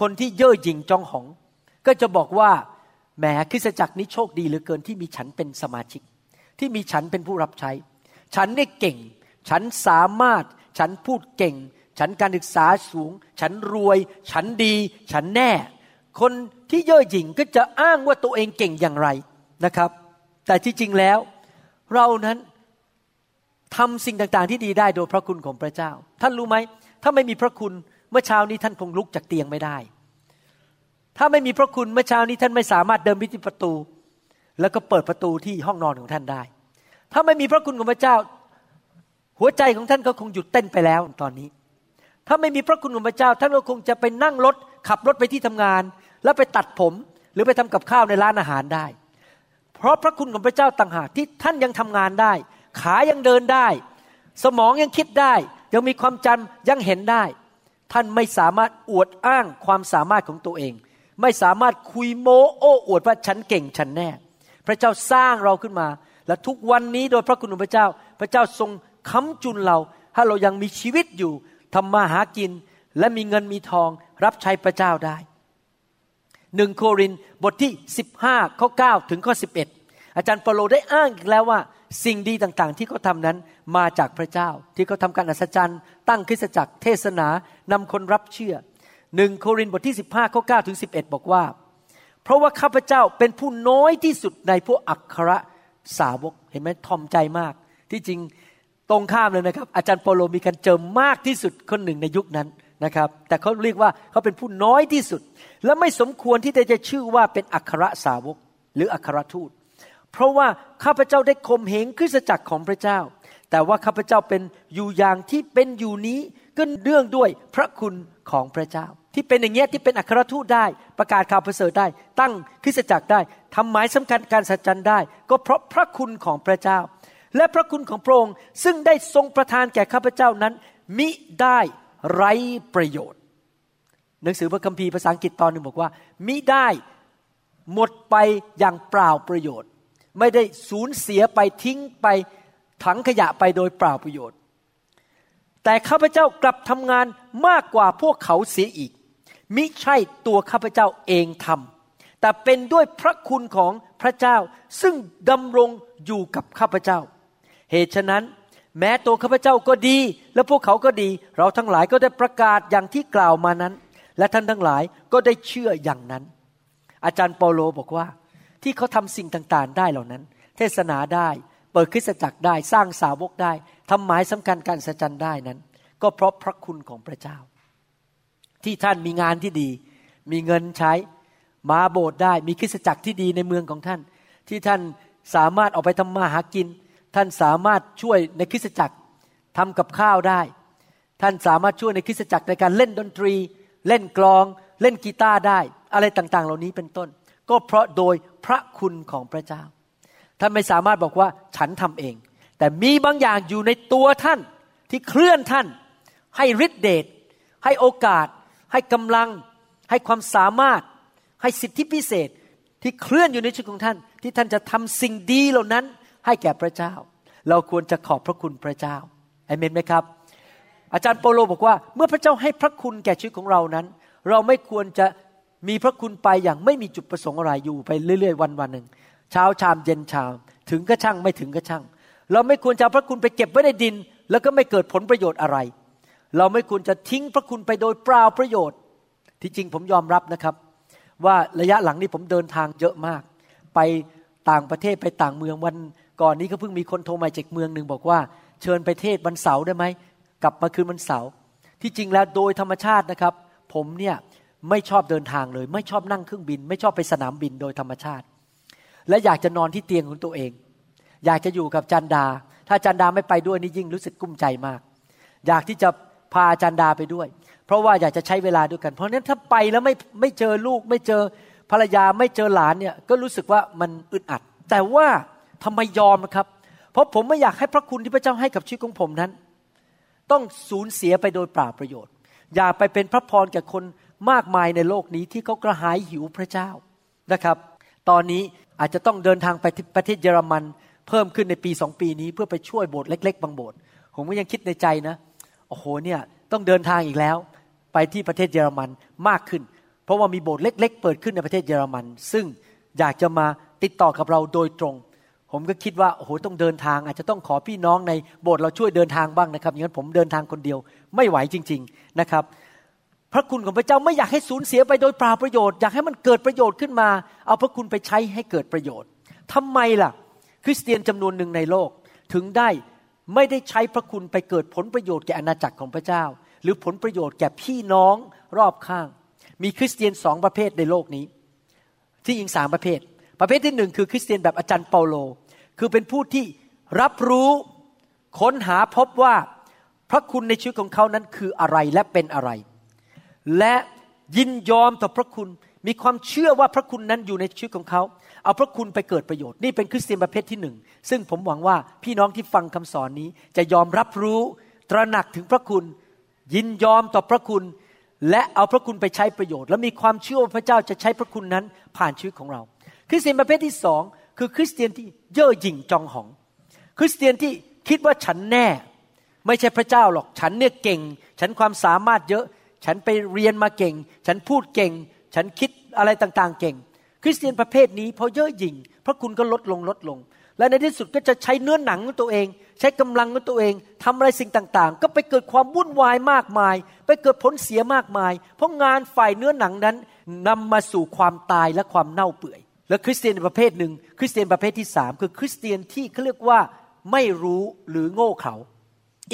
คนที่เย่อหยิ่งจองหอง ก็จะบอกว่าแหมคริสตจักรนี้โชคดีเหลือเกินที่มีฉันเป็นสมาชิก ที่มีฉันเป็นผู้รับใช้ ฉันเนี่ยเก่ง ฉันสามารถ ฉันพูดเก่ง ฉันการศึกษาสูง ฉันรวย ฉันดี ฉันแน่ คนที่เย่อหยิ่งก็จะอ้างว่าตัวเองเก่งอย่างไรนะครับ แต่ที่จริงแล้ว เรานั้นทำสิ่งต่างๆที่ดีได้โดยพระคุณของพระเจ้า ท่านรู้ไหมถ้าไม่มีพระคุณเมื่อเช้านี้ท่านคงลุกจากเตียงไม่ได้ ถ้าไม่มีพระคุณเมื่อเช้านี้ท่านไม่สามารถเดินไปที่ประตู แล้วก็เปิดประตูที่ห้องนอนของท่านได้ ถ้าไม่มีพระคุณของพระเจ้า หัวใจของท่านก็คงหยุดเต้นไปแล้วตอนนี้ ถ้าไม่มีพระคุณของพระเจ้า ท่านก็คงจะไปนั่งรถขับรถไปที่ทำงาน แล้วไปตัดผมหรือไปทำกับข้าวในร้านอาหารได้ เพราะพระคุณของพระเจ้าต่างหากที่ท่านยังทำงานได้ ขายังเดินได้ สมองยังคิดได้ ยังมีความจำยังเห็นได้ ท่านไม่สามารถอวดอ้างความสามารถของตัวเอง ไม่สามารถคุยโมโอ้อวดว่าฉันเก่งฉันแน่ พระเจ้าสร้างเราขึ้นมา และทุกวันนี้โดยพระคุณของพระเจ้า พระเจ้าทรงค้ำจุนเราถ้าเรายังมีชีวิตอยู่ทำมาหากินและมีเงินมีทองรับใช้พระเจ้าได้ หนึ่งโครินบทที่ 15 ข้อ 9 ถึงข้อ 11 อาจารย์เปโลได้อ้างอีกแล้วว่าสิ่งดีต่างๆ ที่เขาทานั้นมาจากพระเจ้า ที่เขาทาการอัศจรรย์ ตั้งคริสตจักรเทศนานำคนรับเชื่อหนึ่งโครินบทที่ 15 ข้อ 9 ถึง 11 บอกว่า เพราะว่าข้าพเจ้าเป็นผู้น้อยที่สุดในพวกอัครสาวกเห็นไหมทอมใจมาก ที่จริงตรงข้ามเลยนะครับ อาจารย์โปโลมีการเจิมมากที่สุดคนหนึ่งในยุคนั้น นะครับ แต่เขาเรียกว่าเขาเป็นผู้น้อยที่สุด และไม่สมควรที่จะชื่อว่าเป็นอัครสาวกหรืออัครทูต เพราะว่าข้าพเจ้าได้ข่มเหงคริสตจักรของพระเจ้า แต่ว่าข้าพเจ้าเป็นอยู่อย่างที่เป็นอยู่นี้ก็เนื่องด้วยพระคุณของพระเจ้า ที่เป็นอย่างเงี้ยที่เป็นอัครทูตได้ ประกาศข่าวประเสริฐได้ ตั้งคริสตจักรได้ทำหมายสำคัญการสัจจันได้ ก็เพราะพระคุณของพระเจ้า และพระคุณของพระองค์ซึ่งได้ทรงประทานแก่ข้าพเจ้านั้นมิได้ ไรประโยชน์ หนังสือพระคัมภีร์ภาษาอังกฤษตอนหนึ่งบอกว่ามิได้หมดไปอย่างเปล่าประโยชน์ ไม่ได้สูญเสียไปทิ้งไปถังขยะไปโดยเปล่าประโยชน์ แต่ข้าพเจ้ากลับทำงานมากกว่าพวกเขาเสียอีก มิใช่ตัวข้าพเจ้าเองทำแต่เป็นด้วยพระคุณของพระเจ้าซึ่งดำรงอยู่กับข้าพเจ้า เหตุฉะนั้น แม้ตัวข้าพเจ้าก็ดี และพวกเขาก็ดี เราทั้งหลายก็ได้ประกาศอย่างที่กล่าวมานั้น และท่านทั้งหลายก็ได้เชื่ออย่างนั้น อาจารย์เปโลบอกว่า ที่เขาทำสิ่งต่างๆได้เหล่านั้น เทศนาได้เปิดคริสตจักรได้สร้างสาวกได้ทำหมายสำคัญการสัจจันได้นั้น ก็เพราะพระคุณของพระเจ้า ที่ท่านมีงานที่ดี มีเงินใช้ มาโบสถ์ได้มีคริสตจักรที่ดีในเมืองของท่าน ที่ท่านสามารถออกไปทำมาหากิน ท่านสามารถช่วยในคริสตจักรทำกับข้าวได้ ท่านสามารถช่วยในคริสตจักรในการเล่นดนตรี เล่นกลอง เล่นกีตาร์ได้ อะไรต่างๆ เหล่านี้เป็นต้น ก็เพราะโดยพระคุณของพระเจ้า ท่านไม่สามารถบอกว่าฉันทำเอง แต่มีบางอย่างอยู่ในตัวท่านที่เคลื่อนท่าน ให้ฤทธิเดชให้โอกาส ให้กำลัง ให้ความสามารถ ให้สิทธิพิเศษที่เคลื่อนอยู่ในชีวิตของท่าน ที่ท่านจะทำสิ่งดีเหล่านั้น ให้แก่พระเจ้า เราควรจะขอบพระคุณพระเจ้าเอเมนไหมครับ อาจารย์โปโลบอกว่า เมื่อพระเจ้าให้พระคุณแก่ชีวิตของเรานั้น เราไม่ควรจะมีพระคุณไปอย่างไม่มีจุดประสงค์อะไรอยู่ไปเรื่อย ๆ วันวันหนึ่งเช้าชามเย็นชาม ถึงก็ช่างไม่ถึงก็ช่าง เราไม่ควรจะพระคุณไปเก็บไว้ในดิน แล้วก็ไม่เกิดผลประโยชน์อะไร เราไม่ควรจะทิ้งพระคุณไปโดยเปล่าประโยชน์ ที่จริงผมยอมรับนะครับ ว่าระยะหลังนี้ผมเดินทางเยอะมาก ไปต่างประเทศไปต่างเมืองวัน ก่อนนี้ก็เพิ่งมีคนโทรมาจากเมืองหนึ่งบอกว่า เชิญไปเทศวันเสาร์ได้ไหมกลับมาคืนวันเสาร์ที่จริงแล้วโดยธรรมชาตินะครับ ผมเนี่ยไม่ชอบเดินทางเลย ไม่ชอบนั่งเครื่องบิน ไม่ชอบไปสนามบินโดยธรรมชาติ และอยากจะนอนที่เตียงของตัวเอง อยากจะอยู่กับจันดา ถ้าจันดาไม่ไปด้วยนี่ยิ่งรู้สึกกุ้มใจมาก อยากที่จะพาจันดาไปด้วย เพราะว่าอยากจะใช้เวลาด้วยกัน เพราะนั้นถ้าไปแล้วไม่ไม่เจอลูก ไม่เจอภรรยาไม่เจอหลานเนี่ยก็รู้สึกว่ามันอึดอัด แต่ว่า ทำไมยอมครับ เพราะผมไม่อยากให้พระคุณที่พระเจ้าให้กับชีวิตของผมนั้น ต้องสูญเสียไปโดยปล่าประโยชน์ อย่าไปเป็นพระพรแก่คนมากมายในโลกนี้ที่เขากระหายหิวพระเจ้านะครับ ตอนนี้อาจจะต้องเดินทางไปประเทศเยอรมัน เพิ่มขึ้นในปีสองปีนี้เพื่อไปช่วยโบสถ์เล็ก ๆ บางโบสถ์ผมก็ยังคิดในใจนะโอ้โหเนี่ยต้องเดินทางอีกแล้ว ไปที่ประเทศเยอรมันมากขึ้น เพราะว่ามีโบสถ์เล็ก ๆ เปิดขึ้นในประเทศเยอรมัน ซึ่งอยากจะมาติดต่อกับเราโดยตรง ผมก็คิดว่าโอ้โหต้องเดินทาง อาจจะต้องขอพี่น้องในโบสถ์เราช่วยเดินทางบ้างนะครับอย่างนั้นผมเดินทางคนเดียวไม่ไหวจริง ๆนะครับ พระคุณของพระเจ้าไม่อยากให้สูญเสียไปโดยเปล่าประโยชน์อยากให้มันเกิดประโยชน์ขึ้นมา เอาพระคุณไปใช้ให้เกิดประโยชน์ทำไมล่ะ คริสเตียนจำนวนหนึ่งในโลกถึงได้ไม่ได้ใช้พระคุณไปเกิดผลประโยชน์แก่อาณาจักรของพระเจ้า หรือผลประโยชน์แก่พี่น้องรอบข้าง มีคริสเตียนสองประเภทในโลกนี้ ที่ยิงสามประเภท ประเภทที่หนึ่งคือคริสเตียนแบบอาจารย์เปาโล คือเป็นผู้ที่รับรู้ค้นหาพบว่าพระคุณในชีวิตของเขานั้นคืออะไรและเป็นอะไร และยินยอมต่อพระคุณมีความเชื่อว่าพระคุณนั้นอยู่ในชีวิตของเขา เอาพระคุณไปเกิดประโยชน์ นี่เป็นคริสเตียนประเภทที่หนึ่ง ซึ่งผมหวังว่าพี่น้องที่ฟังคำสอนนี้จะยอมรับรู้ตระหนักถึงพระคุณ ยินยอมต่อพระคุณ และเอาพระคุณไปใช้ประโยชน์ และมีความเชื่อว่าพระเจ้าจะใช้พระคุณนั้นผ่านชีวิตของเรา คริสเตียนประเภทที่สองคือคริสเตียนที่เย่อหยิ่งจองหอง คริสเตียนที่คิดว่าฉันแน่ ไม่ใช่พระเจ้าหรอกฉันเนี่ยเก่ง ฉันความสามารถเยอะ ฉันไปเรียนมาเก่ง ฉันพูดเก่ง ฉันคิดอะไรต่างๆ เก่ง คริสเตียนประเภทนี้พอเย่อหยิ่งพระคุณก็ลดลงลดลง และในที่สุดก็จะใช้เนื้อหนังของตัวเอง ใช้กำลังของตัวเองทำอะไรสิ่งต่างๆ ก็ไปเกิดความวุ่นวายมากมาย ไปเกิดผลเสียมากมาย เพราะงานฝ่ายเนื้อหนังนั้นนำมาสู่ความตายและความเน่าเปื่อย และคริสเตียนประเภทหนึ่งคริสเตียนประเภทที่สามคือคริสเตียนที่เขาเรียกว่าไม่รู้หรือโง่เขลา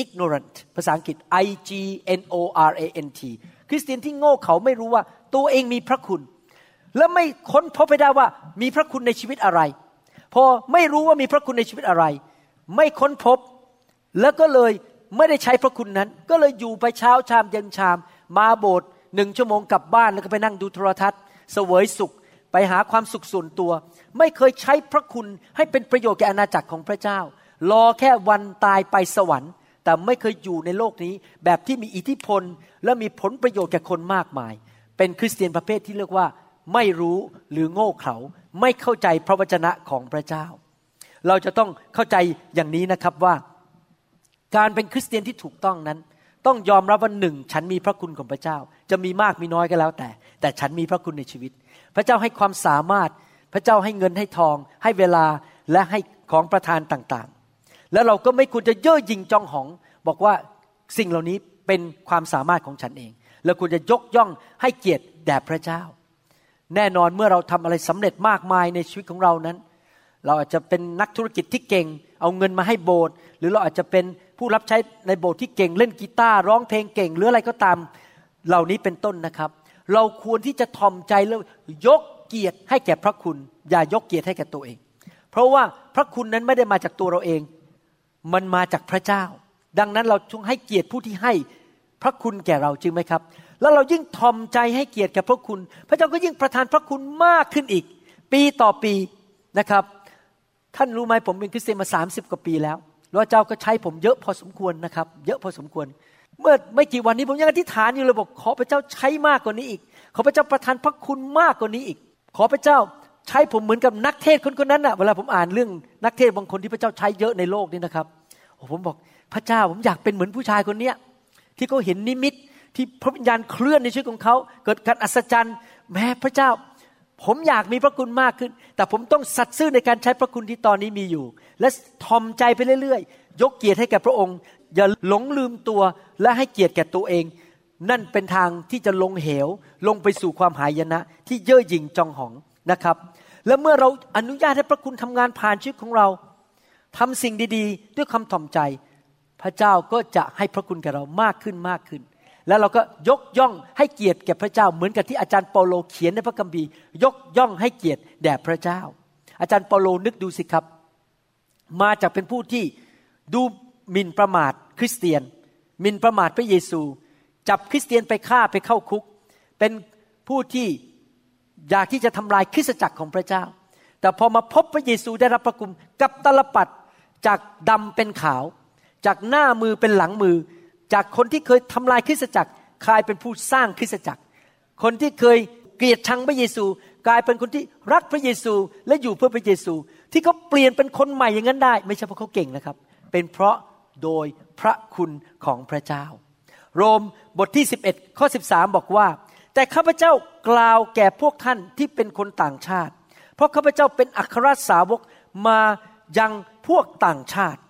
ignorant ภาษาอังกฤษ I G N O R A N T คริสเตียนที่โง่เขาไม่รู้ว่าตัวเองมีพระคุณ และไม่ค้นพบไปได้ว่ามีพระคุณในชีวิตอะไร พอไม่รู้ว่ามีพระคุณในชีวิตอะไร ไม่ค้นพบ แล้วก็เลยไม่ได้ใช้พระคุณนั้น ก็เลยอยู่ไปเช้าชามเย็นชาม มาโบสถ์หนึ่งชั่วโมงกลับบ้านแล้วก็ไปนั่งดูโทรทัศน์ เสวยสุข ไปหาความสุขส่วนตัว ไม่เคยใช้พระคุณให้เป็นประโยชน์แก่อาณาจักรของพระเจ้า รอแค่วันตายไปสวรรค์ แต่ไม่เคยอยู่ในโลกนี้ แบบที่มีอิทธิพล และมีผลประโยชน์แก่คนมากมาย เป็นคริสเตียนประเภทที่เรียกว่า ไม่รู้หรือโง่เขลาไม่เข้าใจพระวจนะของพระเจ้า เราจะต้องเข้าใจอย่างนี้นะครับว่า การเป็นคริสเตียนที่ถูกต้องนั้น ต้องยอมรับว่าหนึ่งฉันมีพระคุณของพระเจ้า จะมีมากมีน้อยก็แล้วแต่ แต่ฉันมีพระคุณในชีวิต พระเจ้าให้ความสามารถ พระเจ้าให้เงินให้ทอง ให้เวลาและให้ของประทานต่างๆ แล้วเราก็ไม่ควรจะเย่อหยิ่งจองหอง บอกว่าสิ่งเหล่านี้เป็นความสามารถของฉันเองแล้วควรจะยกย่องให้เกียรติแด่พระเจ้า แน่นอนเมื่อเราทำอะไรสำเร็จมากมายในชีวิตของเรานั้น เราอาจจะเป็นนักธุรกิจที่เก่ง เอาเงินมาให้โบสถ์หรือเราอาจจะเป็นผู้รับใช้ในโบสถ์ที่เก่งเล่นกีตาร์ร้องเพลงเก่ง หรืออะไรก็ตามเหล่านี้เป็นต้นนะครับ เราควรที่จะทอมใจแล้วยกเกียรติให้แก่พระคุณ อย่ายกเกียรติให้แก่ตัวเอง เพราะว่าพระคุณนั้นไม่ได้มาจากตัวเราเอง มันมาจากพระเจ้า ดังนั้นเราจงให้เกียรติผู้ที่ให้พระคุณแก่เราจริงไหมครับ แล้วเรายิ่งทอมใจให้เกียรติแก่พระคุณ พระเจ้าก็ยิ่งประทานพระคุณมากขึ้นอีก ปีต่อปีนะครับ ท่านรู้ไหมผมเป็นคริสเตียนมา30กว่าปีแล้วพระเจ้าก็ใช้ผมเยอะพอสมควรนะครับ เยอะพอสมควร เมื่อไม่กี่วันนี้ผมยังอธิษฐานอยู่เลยบอกขอพระเจ้าใช้มากกว่านี้อีก ขอพระเจ้าประทานพระคุณมากกว่านี้อีก ขอพระเจ้าใช้ผมเหมือนกับนักเทศคนคนนั้นนะเวลาผมอ่านเรื่องนักเทศบางคนที่พระเจ้าใช้เยอะในโลกนี้นะครับผมบอกพระเจ้าผมอยากเป็นเหมือนผู้ชายคนเนี้ยที่เขาเห็นนิมิตที่พระวิญญาณเคลื่อนในชีวิตของเขาเกิดการอัศจรรย์แม้พระเจ้า ผมอยากมีพระคุณมากขึ้น แต่ผมต้องสัตย์ซื่อในการใช้พระคุณที่ตอนนี้มีอยู่ และทอมใจไปเรื่อยๆ ยกเกียรติให้แก่พระองค์ อย่าหลงลืมตัวและให้เกียรติแก่ตัวเอง นั่นเป็นทางที่จะลงเหว ลงไปสู่ความหายนะ ที่เย่อหยิ่งจองหองนะครับ และเมื่อเราอนุญาตให้พระคุณทำงานผ่านชีวิตของเราทำสิ่งดีๆ ด้วยความถ่อมใจ พระเจ้าก็จะให้พระคุณแก่เรามากขึ้นมากขึ้น แล้วเราก็ยกย่องให้เกียรติแก่พระเจ้า เหมือนกับที่อาจารย์เปาโลเขียนในพระคัมภีร์ ยกย่องให้เกียรติแด่พระเจ้า อาจารย์เปาโลนึกดูสิครับ มาจากเป็นผู้ที่ดูหมิ่นประมาท คริสเตียนมินประมาทพระเยซู จับคริสเตียนไปฆ่าไปเข้าคุก เป็นผู้ที่อยากที่จะทำลายคริสตจักรของพระเจ้า แต่พอมาพบพระเยซูได้รับพระกุมกับตลปัดจากดำเป็นขาว จากหน้ามือเป็นหลังมือ จากคนที่เคยทำลายคริสตจักรกลายเป็นผู้สร้างคริสตจักร คนที่เคยเกลียดชังพระเยซู กลายเป็นคนที่รักพระเยซูและอยู่เพื่อพระเยซู ที่เขาเปลี่ยนเป็นคนใหม่อย่างนั้นได้ ไม่ใช่เพราะเขาเก่งนะครับ เป็นเพราะ โดยพระคุณของพระเจ้า โรมบทที่ 11 ข้อ 13 บอกว่า แต่ข้าพเจ้ากล่าวแก่พวกท่านที่เป็นคนต่างชาติ เพราะข้าพเจ้าเป็นอัครสาวกมายังพวกต่างชาติ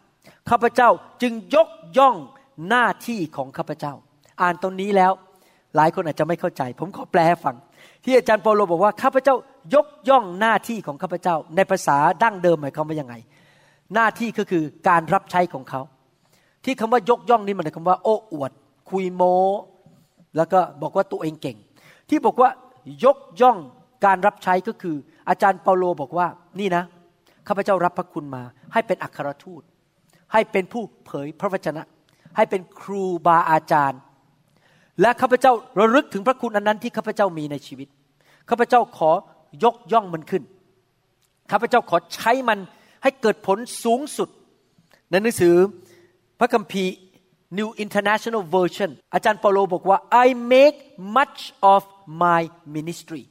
ข้าพเจ้าจึงยกย่องหน้าที่ของข้าพเจ้า อ่านตรงนี้แล้ว หลายคนอาจจะไม่เข้าใจ ผมขอแปลให้ฟัง ที่อาจารย์เปโลบอกว่าข้าพเจ้ายกย่องหน้าที่ของข้าพเจ้า ในภาษาดั้งเดิมหมายความว่ายังไง หน้าที่ก็คือการรับใช้ของเขา ที่คำว่ายกย่องนี่มันหมายควาว่าโอ้อวด คุยโม แล้วก็บอกว่าตัวเองเก่ง ที่บอกว่ายกย่องการรับใช้ก็คือ อาจารย์เปาโลบอกว่านี่นะข้าพเจ้ารับพระคุณมา ให้เป็นอัครทูต ให้เป็นผู้เผยพระวจนะ ให้เป็นครูบาอาจารย์ และข้าพเจ้าระลึกถึงพระคุณอันนั้นที่ข้าพเจ้ามีในชีวิตข้าพเจ้าขอยกย่องมันขึ้นข้าพเจ้าขอใช้มันให้เกิดผลสูงสุด ในหนังสือ พระคัมภีร์ New International Version อาจารย์เปาโลบอกว่า I make much of my ministry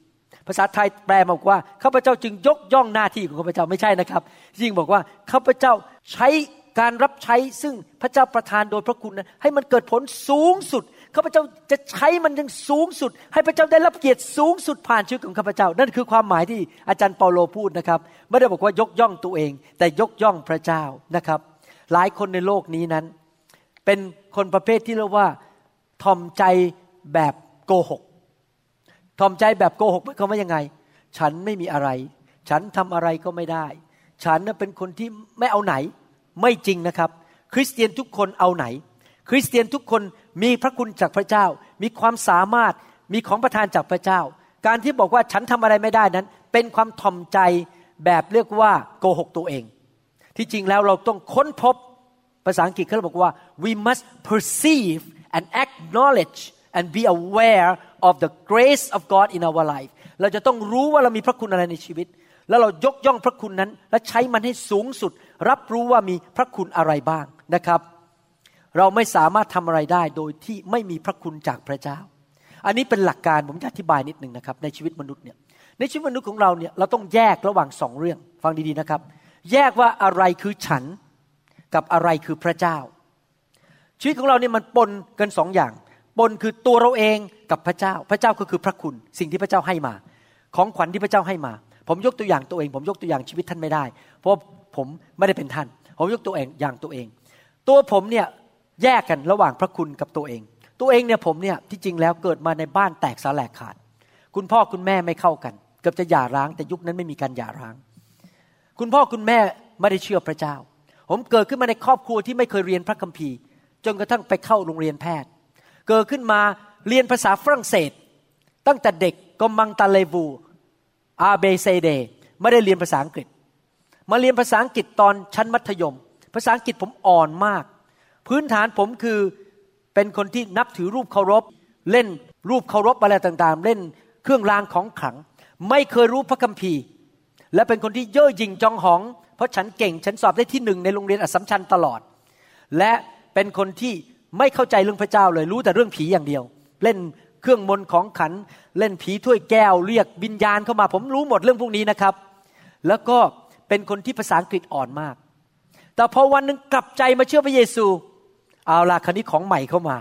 ภาษาไทยแปลบอกว่าข้าพเจ้าจึงยกย่องหน้าที่ของข้าพเจ้าไม่ใช่นะครับจริงบอกว่าข้าพเจ้าใช้การรับใช้ซึ่งพระเจ้าประทานโดยพระคุณนะให้มันเกิดผลสูงสุดข้าพเจ้าจะใช้มันยังสูงสุด ให้พระเจ้าได้รับเกียรติสูงสุดผ่านชีวิตของข้าพเจ้า นั่นคือความหมายที่อาจารย์เปาโลพูดนะครับ ไม่ได้บอกว่ายกย่องตัวเอง แต่ยกย่องพระเจ้านะครับ หลายคนในโลกนี้นั้น เป็นคนประเภทที่เรียกว่าทอมใจแบบโกหกทอมใจแบบโกหกเขาว่ายังไง ฉันไม่มีอะไร ฉันทำอะไรก็ไม่ได้ ฉันเป็นคนที่ไม่เอาไหน ไม่จริงนะครับ คริสเตียนทุกคนเอาไหน คริสเตียนทุกคนมีพระคุณจากพระเจ้า มีความสามารถมีของประทานจากพระเจ้า การที่บอกว่าฉันทำอะไรไม่ได้นั้น เป็นความถ่อมใจแบบเรียกว่าโกหกตัวเอง ที่จริงแล้วเราต้องค้นพบภาษาอังกฤษเขาบอกว่า we must perceive and acknowledge and be aware of the grace of God in our life เราจะต้องรู้ว่าเรามีพระคุณอะไรในชีวิต แล้วเรายกย่องพระคุณนั้น และใช้มันให้สูงสุด รับรู้ว่ามีพระคุณอะไรบ้างนะครับ เราไม่สามารถทำอะไรได้โดยที่ไม่มีพระคุณจากพระเจ้า อันนี้เป็นหลักการผมจะอธิบายนิดหนึ่งนะครับ ในชีวิตมนุษย์เนี่ยในชีวิตมนุษย์ของเราเนี่ยเราต้องแยกระหว่างสองเรื่อง ฟังดีๆนะครับ แยกว่าอะไรคือฉันกับอะไรคือพระเจ้า ชีวิตของเราเนี่ยมันปนกันสองอย่าง ปนคือตัวเราเองกับพระเจ้า พระเจ้าก็คือพระคุณ สิ่งที่พระเจ้าให้มา ของขวัญที่พระเจ้าให้มา ผมยกตัวอย่างตัวเอง ผมยกตัวอย่างชีวิตท่านไม่ได้ เพราะผมไม่ได้เป็นท่าน ผมยกตัวเองอย่างตัวเอง ตัวผมเนี่ยแยกกันระหว่างพระคุณกับตัวเอง ตัวเองเนี่ยผมเนี่ยที่จริงแล้วเกิดมาในบ้านแตกสาแหลกขาด คุณพ่อคุณแม่ไม่เข้ากัน เกือบจะหย่าร้างแต่ยุคนั้นไม่มีการหย่าร้าง คุณพ่อคุณแม่ไม่ได้เชื่อพระเจ้า ผมเกิดขึ้นมาในครอบครัวที่ไม่เคยเรียนพระคัมภีร์ จนกระทั่งไปเข้าโรงเรียนแพทย์ เกิดขึ้นมาเรียนภาษาฝรั่งเศส ตั้งแต่เด็กก็มังตาเลวูอาเบเซเดไม่ได้เรียนภาษาอังกฤษ มาเรียนภาษาอังกฤษตอนชั้นมัธยม ภาษาอังกฤษผมอ่อนมาก พื้นฐานผมคือเป็นคนที่นับถือรูปเคารพ เล่นรูปเคารพอะไรต่างๆ เล่นเครื่องรางของขลัง ไม่เคยรู้พระคัมภีร์ และเป็นคนที่เย่อหยิ่งจองหอง เพราะฉันเก่ง ฉันสอบได้ที่หนึ่งในโรงเรียนอัสสัมชัญตลอด และเป็นคนที่ไม่เข้าใจเรื่องพระเจ้าเลยรู้แต่เรื่องผีอย่างเดียว เล่นเครื่องมนต์ของขันเล่นผีถ้วยแก้วเรียกวิญญาณเข้ามา ผมรู้หมดเรื่องพวกนี้นะครับ แล้วก็เป็นคนที่ภาษาอังกฤษอ่อนมาก แต่พอวันหนึ่งกลับใจมาเชื่อพระเยซู เอาล่ะคันนี้ของใหม่เข้ามา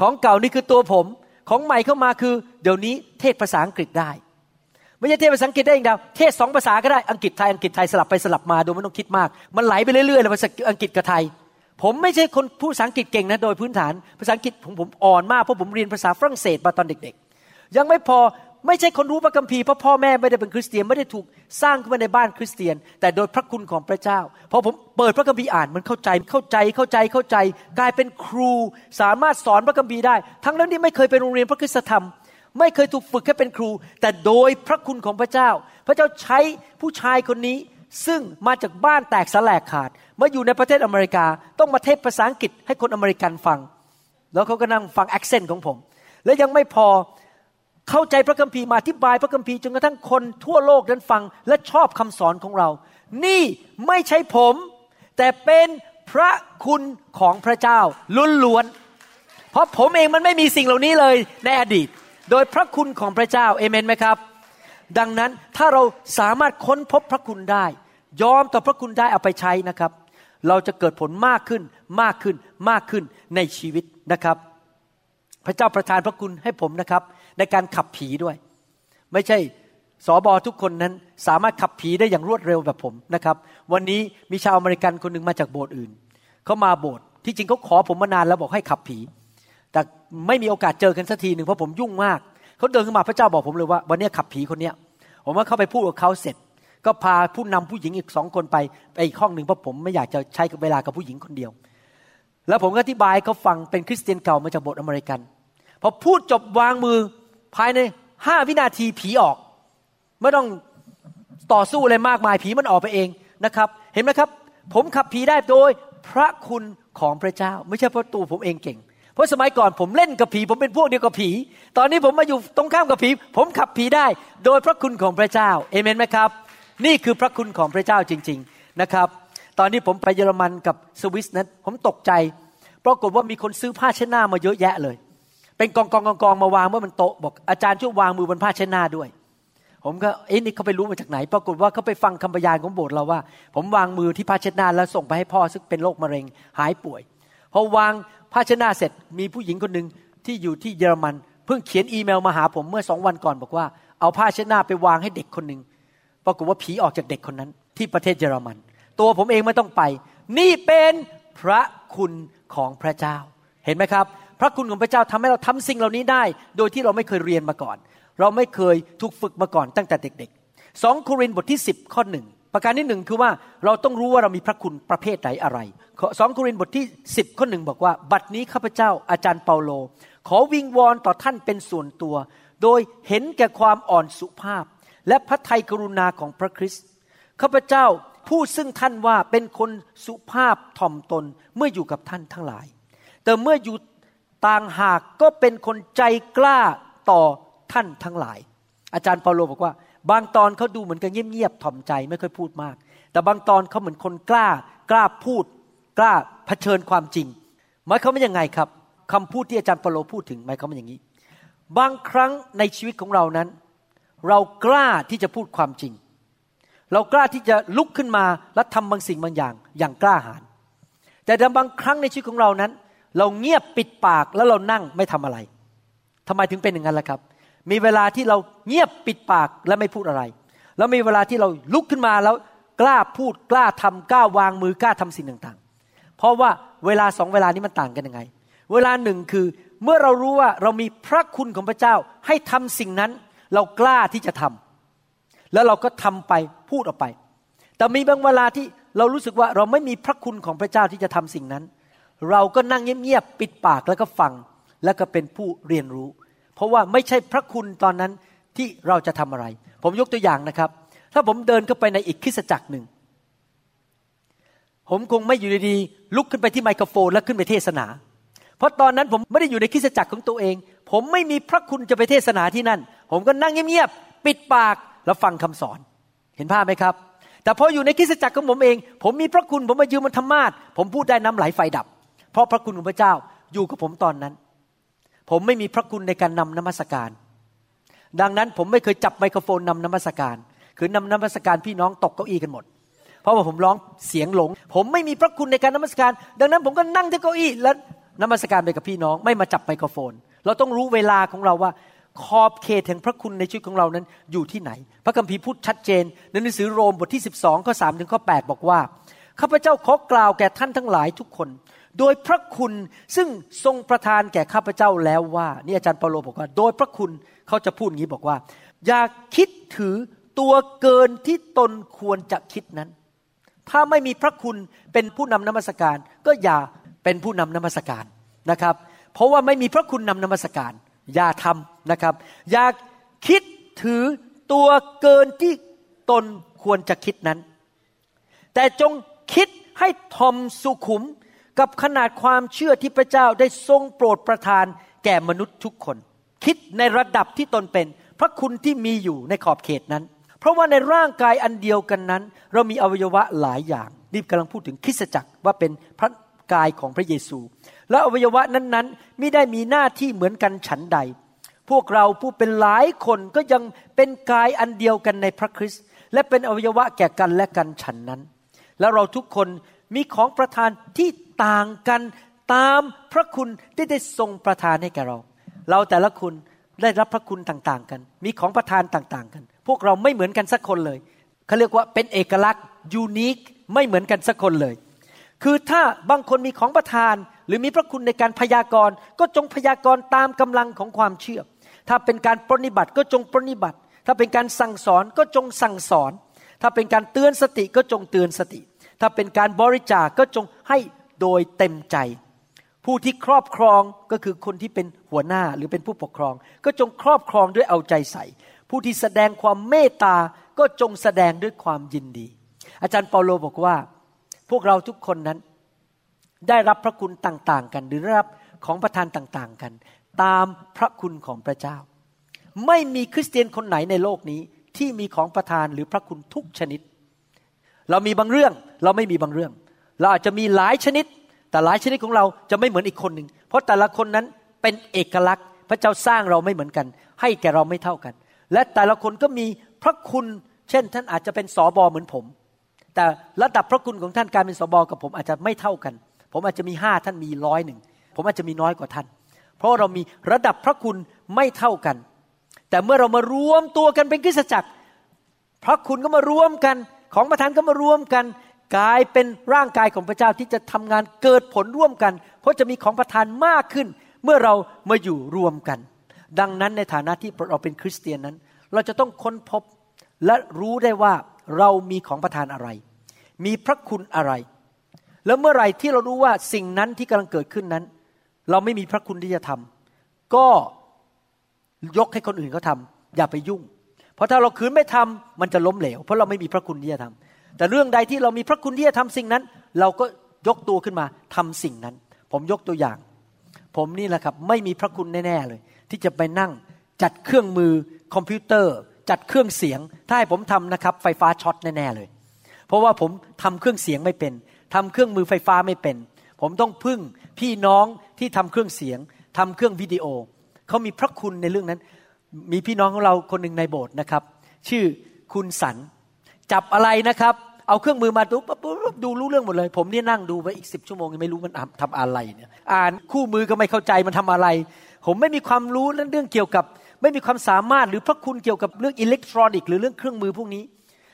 ของเก่านี่คือตัวผม ของใหม่เข้ามาคือ เดี๋ยวนี้เทศภาษาอังกฤษได้ ไม่ใช่เทศภาษาอังกฤษได้อย่างเดียวเทศสองภาษาก็ได้อังกฤษไทยอังกฤษไทยสลับไปสลับมาโดยไม่ต้องคิดมาก มันไหลไปเรื่อยๆเลยภาษาอังกฤษกับไทย ผมไม่ใช่คนพูดภาษาอังกฤษเก่งนะโดยพื้นฐานภาษาอังกฤษผมผมอ่อนมากเพราะผมเรียนภาษาฝรั่งเศสมาตอนเด็กๆ ยังไม่พอไม่ใช่คนรู้พระคัมภีร์เพราะพ่อแม่ไม่ได้เป็นคริสเตียนไม่ได้ถูกสร้างขึ้นมาในบ้านคริสเตียน แต่โดยพระคุณของพระเจ้าพอผมเปิดพระคัมภีร์อ่านมันเข้าใจเข้าใจเข้าใจเข้าใจ กลายเป็นครูสามารถสอนพระคัมภีร์ได้ ทั้งนั้นที่ไม่เคยไปโรงเรียนพระคริสตธรรม ไม่เคยถูกฝึกให้เป็นครู แต่โดยพระคุณของพระเจ้า พระเจ้าใช้ผู้ชายคนนี้ซึ่งมาจากบ้านแตกสลายขาดมาอยู่ในประเทศอเมริกา ต้องมาเทศภาษาอังกฤษให้คนอเมริกันฟัง แล้วเขาก็นั่งฟัง accent ของผม และยังไม่พอเข้าใจพระคัมภีร์มาอธิบายพระคัมภีร์จนกระทั่งคนทั่วโลกนั้นฟังและชอบคำสอนของเรา นี่ไม่ใช่ผม แต่เป็นพระคุณของพระเจ้าล้วนๆเพราะผมเองมันไม่มีสิ่งเหล่านี้เลยในอดีต โดยพระคุณของพระเจ้าเอเมนไหมครับ ดังนั้นถ้าเราสามารถค้นพบพระคุณได้ ยอมต่อพระคุณได้เอาไปใช้นะครับ เราจะเกิดผลมากขึ้นมากขึ้นมากขึ้นในชีวิตนะครับ พระเจ้าประทานพระคุณให้ผมนะครับ ในการขับผีด้วย ไม่ใช่สอบอทุกคนนั้นสามารถขับผีได้อย่างรวดเร็วแบบผมนะครับ วันนี้มีชาวอเมริกันคนหนึ่งมาจากโบสถ์อื่นเขามาโบสถ์ที่จริงเขาขอผมมานานแล้วบอกให้ขับผี แต่ไม่มีโอกาสเจอกันสักทีหนึ่งเพราะผมยุ่งมากเขาเดินขึ้นมาพระเจ้าบอกผมเลยว่า วันนี้ขับผีคนเนี้ย ผมว่าเข้าไปพูดกับเขาเสร็จ ก็พาผู้นำผู้หญิงอีกสองคนไปไปอีกห้องหนึ่งเพราะผมไม่อยากจะใช้เวลากับผู้หญิงคนเดียว แล้วผมก็อธิบายเขาฟังเป็นคริสเตียนเก่ามาจากโบสถ์อเมริกันพอพูดจบวางมือภายในห้าวินาทีผีออก ไม่ต้องต่อสู้อะไรมากมายผีมันออกไปเองนะครับ เห็นไหมครับ ผมขับผีได้โดยพระคุณของพระเจ้า ไม่ใช่เพราะตัวผมเองเก่ง เพราะสมัยก่อนผมเล่นกับผี ผมเป็นพวกเดียวกับผี ตอนนี้ผมมาอยู่ตรงข้ามกับผี ผมขับผีได้ โดยพระคุณของพระเจ้าเอเมนไหมครับ นี่คือพระคุณของพระเจ้าจริง ๆนะครับ ตอนนี้ผมไปเยอรมันกับสวิสนั้น ผมตกใจปรากฏว่ามีคนซื้อผ้าเช็ดหน้ามาเยอะแยะเลย เป็นกองกองกองกองมาวางเมื่อมันโต๊ะบอกอาจารย์ช่วยวางมือบนผ้าเช็ดหน้าด้วยผมก็เอ้นี่เขาไปรู้มาจากไหน ปรากฏว่าเขาไปฟังคำบรรยายของโบสถ์เราว่า ผมวางมือที่ผ้าเช็ดหน้าแล้วส่งไปให้พ่อซึ่งเป็นโรคมะเร็งหายป่วย อวางผ้าเช็ดหน้าเสร็จมีผู้หญิงคนหนึ่งที่อยู่ที่เยอรมัน เพิ่งเขียนอีเมลมาหาผมเมื่อสองวันก่อนบอกว่า เอาผ้าเช็ดหน้าไปวางให้เด็กคนหนึ่งปรากฏว่าผีออกจากเด็กคนนั้น ที่ประเทศเยอรมัน ตัวผมเองไม่ต้องไป นี่เป็นพระคุณของพระเจ้า เห็นไหมครับ พระคุณของพระเจ้าทำให้เราทำสิ่งเหล่านี้ได้ โดยที่เราไม่เคยเรียนมาก่อน เราไม่เคยถูกฝึกมาก่อนตั้งแต่เด็กๆสองโครินธ์บทที่ 10 ข้อหนึ่ง ประการที่หนึ่งคือว่าเราต้องรู้ว่าเรามีพระคุณประเภทไหนอะไรสองโครินธ์บทที่ 10 ข้อหนึ่งบอกว่า บัดนี้ข้าพเจ้าอาจารย์เปาโล ขอวิงวอนต่อท่านเป็นส่วนตัว โดยเห็นแก่ความอ่อนสุภาพ และพระทัยกรุณาของพระคริสต์ข้าพเจ้าผู้ซึ่งท่านว่าเป็นคนสุภาพถ่อมตนเมื่ออยู่กับท่านทั้งหลาย แต่เมื่ออยู่ต่างหากก็เป็นคนใจกล้าต่อท่านทั้งหลาย อาจารย์เปาโลบอกว่า บางตอนเขาดูเหมือนกันเงียบๆถ่อมใจไม่ค่อยพูดมาก แต่บางตอนเขาเหมือนคนกล้ากล้าพูด กล้าเผชิญความจริงหมายเขาไม่ยังไงครับคำพูดที่อาจารย์เปโลพูดถึงหมายเขาเป็นอย่างนี้ บางครั้งในชีวิตของเรานั้น เรากล้าที่จะพูดความจริง เรากล้าที่จะลุกขึ้นมาและทำบางสิ่งบางอย่างอย่างกล้าหาญแต่บางครั้งในชีวิตของเรานั้น เราเงียบปิดปากแล้วเรานั่งไม่ทำอะไรทำไมถึงเป็นอย่างนั้นล่ะครับ มีเวลาที่เราเงียบปิดปากและไม่พูดอะไร แล้วมีเวลาที่เราลุกขึ้นมาแล้วกล้าพูดกล้าทำกล้าวางมือกล้าทำสิ่งต่างๆ เพราะว่าเวลาสองเวลานี้มันต่างกันยังไง เวลาหนึ่งคือเมื่อเรารู้ว่าเรามีพระคุณของพระเจ้าให้ทำสิ่งนั้น เรากล้าที่จะทำแล้วเราก็ทำไปพูดออกไป แต่มีบางเวลาที่เรารู้สึกว่าเราไม่มีพระคุณของพระเจ้าที่จะทำสิ่งนั้น เราก็นั่งเงียบๆปิดปากแล้วก็ฟังแล้วก็เป็นผู้เรียนรู้ เพราะว่าไม่ใช่พระคุณตอนนั้นที่เราจะทำอะไร ผมยกตัวอย่างนะครับ ถ้าผมเดินเข้าไปในอีกคริสจักรหนึ่ง ผมคงไม่อยู่ดีๆลุกขึ้นไปที่ไมโครโฟน แล้วขึ้นไปเทศนา เพราะตอนนั้นผมไม่ได้อยู่ในคริสจักรของตัวเอง ผมไม่มีพระคุณจะไปเทศนาที่นั่น ผมก็นั่งเงียบๆปิดปากแล้วฟังคำสอน เห็นภาพไหมครับ แต่พออยู่ในคริสจักรของผมเอง ผมมีพระคุณผมมายืนบนธรรมาทผมพูดได้น้ำไหลไฟดับ เพราะพระคุณของพระเจ้าอยู่กับผมตอนนั้น ผมไม่มีพระคุณในการนำนมัสการ ดังนั้นผมไม่เคยจับไมโครโฟนนำนมัสการ คือนำนมัสการพี่น้องตกเก้าอี้กันหมด เพราะว่าผมร้องเสียงหลง ผมไม่มีพระคุณในการนมัสการ ดังนั้นผมก็นั่งที่เก้าอี้แล้วนมัสการไปกับพี่น้อง ไม่มาจับไมโครโฟน เราต้องรู้เวลาของเราว่าขอบเขตแห่งพระคุณในชีวิตของเรานั้นอยู่ที่ไหน พระคัมภีร์พูดชัดเจนในหนังสือโรมบทที่ 12 ข้อ 3 ถึงข้อ 8 บอกว่า ข้าพเจ้าขอกล่าวแก่ท่านทั้งหลายทุกคน โดยพระคุณซึ่งทรงประทานแก่ข้าพเจ้าแล้วว่านี่อาจารย์เปาโลบอกว่า โดยพระคุณเขาจะพูดอย่างนี้บอกว่า อย่าคิดถือตัวเกินที่ตนควรจะคิดนั้น ถ้าไม่มีพระคุณเป็นผู้นำนมัสการ ก็อย่าเป็นผู้นำนมัสการนะครับ เพราะว่าไม่มีพระคุณนำนมัสการ อย่าทำนะครับ อย่าคิดถือตัวเกินที่ตนควรจะคิดนั้น แต่จงคิดให้ทอมสุขุม กับขนาดความเชื่อที่พระเจ้าได้ทรงโปรดประทานแก่มนุษย์ทุกคน คิดในระดับที่ตนเป็น พระคุณที่มีอยู่ในขอบเขตนั้น เพราะว่าในร่างกายอันเดียวกันนั้น เรามีอวัยวะหลายอย่างนี่กำลังพูดถึงคริสตจักรว่าเป็นพระกายของพระเยซู และอวัยวะนั้นๆไม่ได้มีหน้าที่เหมือนกันฉันใด พวกเราผู้เป็นหลายคนก็ยังเป็นกายอันเดียวกันในพระคริสต์และเป็นอวัยวะแก่กันและกันฉันนั้น แล้วเราทุกคนมีของประทานที่ ต่างกันตามพระคุณที่ได้ทรงประทานให้แก่เรา เราแต่ละคนได้รับพระคุณต่างๆ กัน มีของประทานต่างๆ กัน พวกเราไม่เหมือนกันสักคนเลยเขาเรียกว่าเป็นเอกลักษณ์ยูนิคไม่เหมือนกันสักคนเลย คือถ้าบางคนมีของประทาน หรือมีพระคุณในการพยากรณ์ ก็จงพยากรณ์ตามกำลังของความเชื่อ ถ้าเป็นการปฏิบัติก็จงปฏิบัติ ถ้าเป็นการสั่งสอนก็จงสั่งสอน ถ้าเป็นการเตือนสติก็จงเตือนสติ ถ้าเป็นการบริจาคก็จงให้ โดยเต็มใจ ผู้ที่ครอบครองก็คือคนที่เป็นหัวหน้าหรือเป็นผู้ปกครอง ก็จงครอบครองด้วยเอาใจใส่ ผู้ที่แสดงความเมตตาก็จงแสดงด้วยความยินดี อาจารย์เปาโลบอกว่า พวกเราทุกคนนั้น ได้รับพระคุณต่างๆ กัน หรือได้รับของประทานต่างๆกัน ตามพระคุณของพระเจ้า ไม่มีคริสเตียนคนไหนในโลกนี้ที่มีของประทานหรือพระคุณทุกชนิด เรามีบางเรื่องเราไม่มีบางเรื่อง เราอาจจะมีหลายชนิด แต่หลายชนิดของเราจะไม่เหมือนอีกคนหนึ่งเพราะแต่ละคนนั้นเป็นเอกลักษณ์ พระเจ้าสร้างเราไม่เหมือนกัน ให้แก่เราไม่เท่ากัน และแต่ละคนก็มีพระคุณ เช่น ท่านอาจจะเป็นสอบอเหมือนผม แต่ระดับพระคุณของท่านการเป็นสอบอกับผมอาจจะไม่เท่ากัน ผมอาจจะมีห้าท่านมีร้อยหนึ่งผมอาจจะมีน้อยกว่าท่าน เพราะเรามีระดับพระคุณไม่เท่ากัน แต่เมื่อเรามารวมตัวกันเป็นคริสตจักรพระคุณก็มารวมกัน ของประทานก็มารวมกัน กลายเป็นร่างกายของพระเจ้าที่จะทำงานเกิดผลร่วมกัน เพราะจะมีของประทานมากขึ้น เมื่อเรามาอยู่รวมกัน ดังนั้นในฐานะที่เราเป็นคริสเตียนนั้น เราจะต้องค้นพบและรู้ได้ว่าเรามีของประทานอะไร มีพระคุณอะไร แล้วเมื่อไหร่ที่เรารู้ว่าสิ่งนั้นที่กำลังเกิดขึ้นนั้น เราไม่มีพระคุณที่จะทำก็ยกให้คนอื่นเขาทาอย่าไปยุ่ง เพราะถ้าเราคืนไม่ทำมันจะล้มเหลว เพราะเราไม่มีพระคุณที่จะทำ แต่เรื่องใดที่เรามีพระคุณที่จะทำสิ่งนั้น เราก็ยกตัวขึ้นมาทำสิ่งนั้น ผมยกตัวอย่าง ผมนี่แหละครับไม่มีพระคุณแน่ๆเลย ที่จะไปนั่งจัดเครื่องมือคอมพิวเตอร์ จัดเครื่องเสียง ถ้าให้ผมทำนะครับ ไฟฟ้าช็อตแน่ๆเลย เพราะว่าผมทำเครื่องเสียงไม่เป็นทำเครื่องมือไฟฟ้าไม่เป็น ผมต้องพึ่งพี่น้องที่ทำเครื่องเสียงทำเครื่องวิดีโอเขามีพระคุณในเรื่องนั้น มีพี่น้องของเราคนหนึ่งในโบสถ์นะครับ ชื่อคุณสันจับอะไรนะครับ เอาเครื่องมือมาดูปั๊บดูรู้เรื่องหมดเลย ผมนี่นั่งดูไปอีกสิบชั่วโมงยังไม่รู้มันทำอะไรเนี่ย อ่านคู่มือก็ไม่เข้าใจมันทำอะไร ผมไม่มีความรู้เรื่องเกี่ยวกับ ไม่มีความสามารถหรือพระคุณเกี่ยวกับเรื่องอิเล็กทรอนิกส์หรือเรื่องเครื่องมือพวกนี้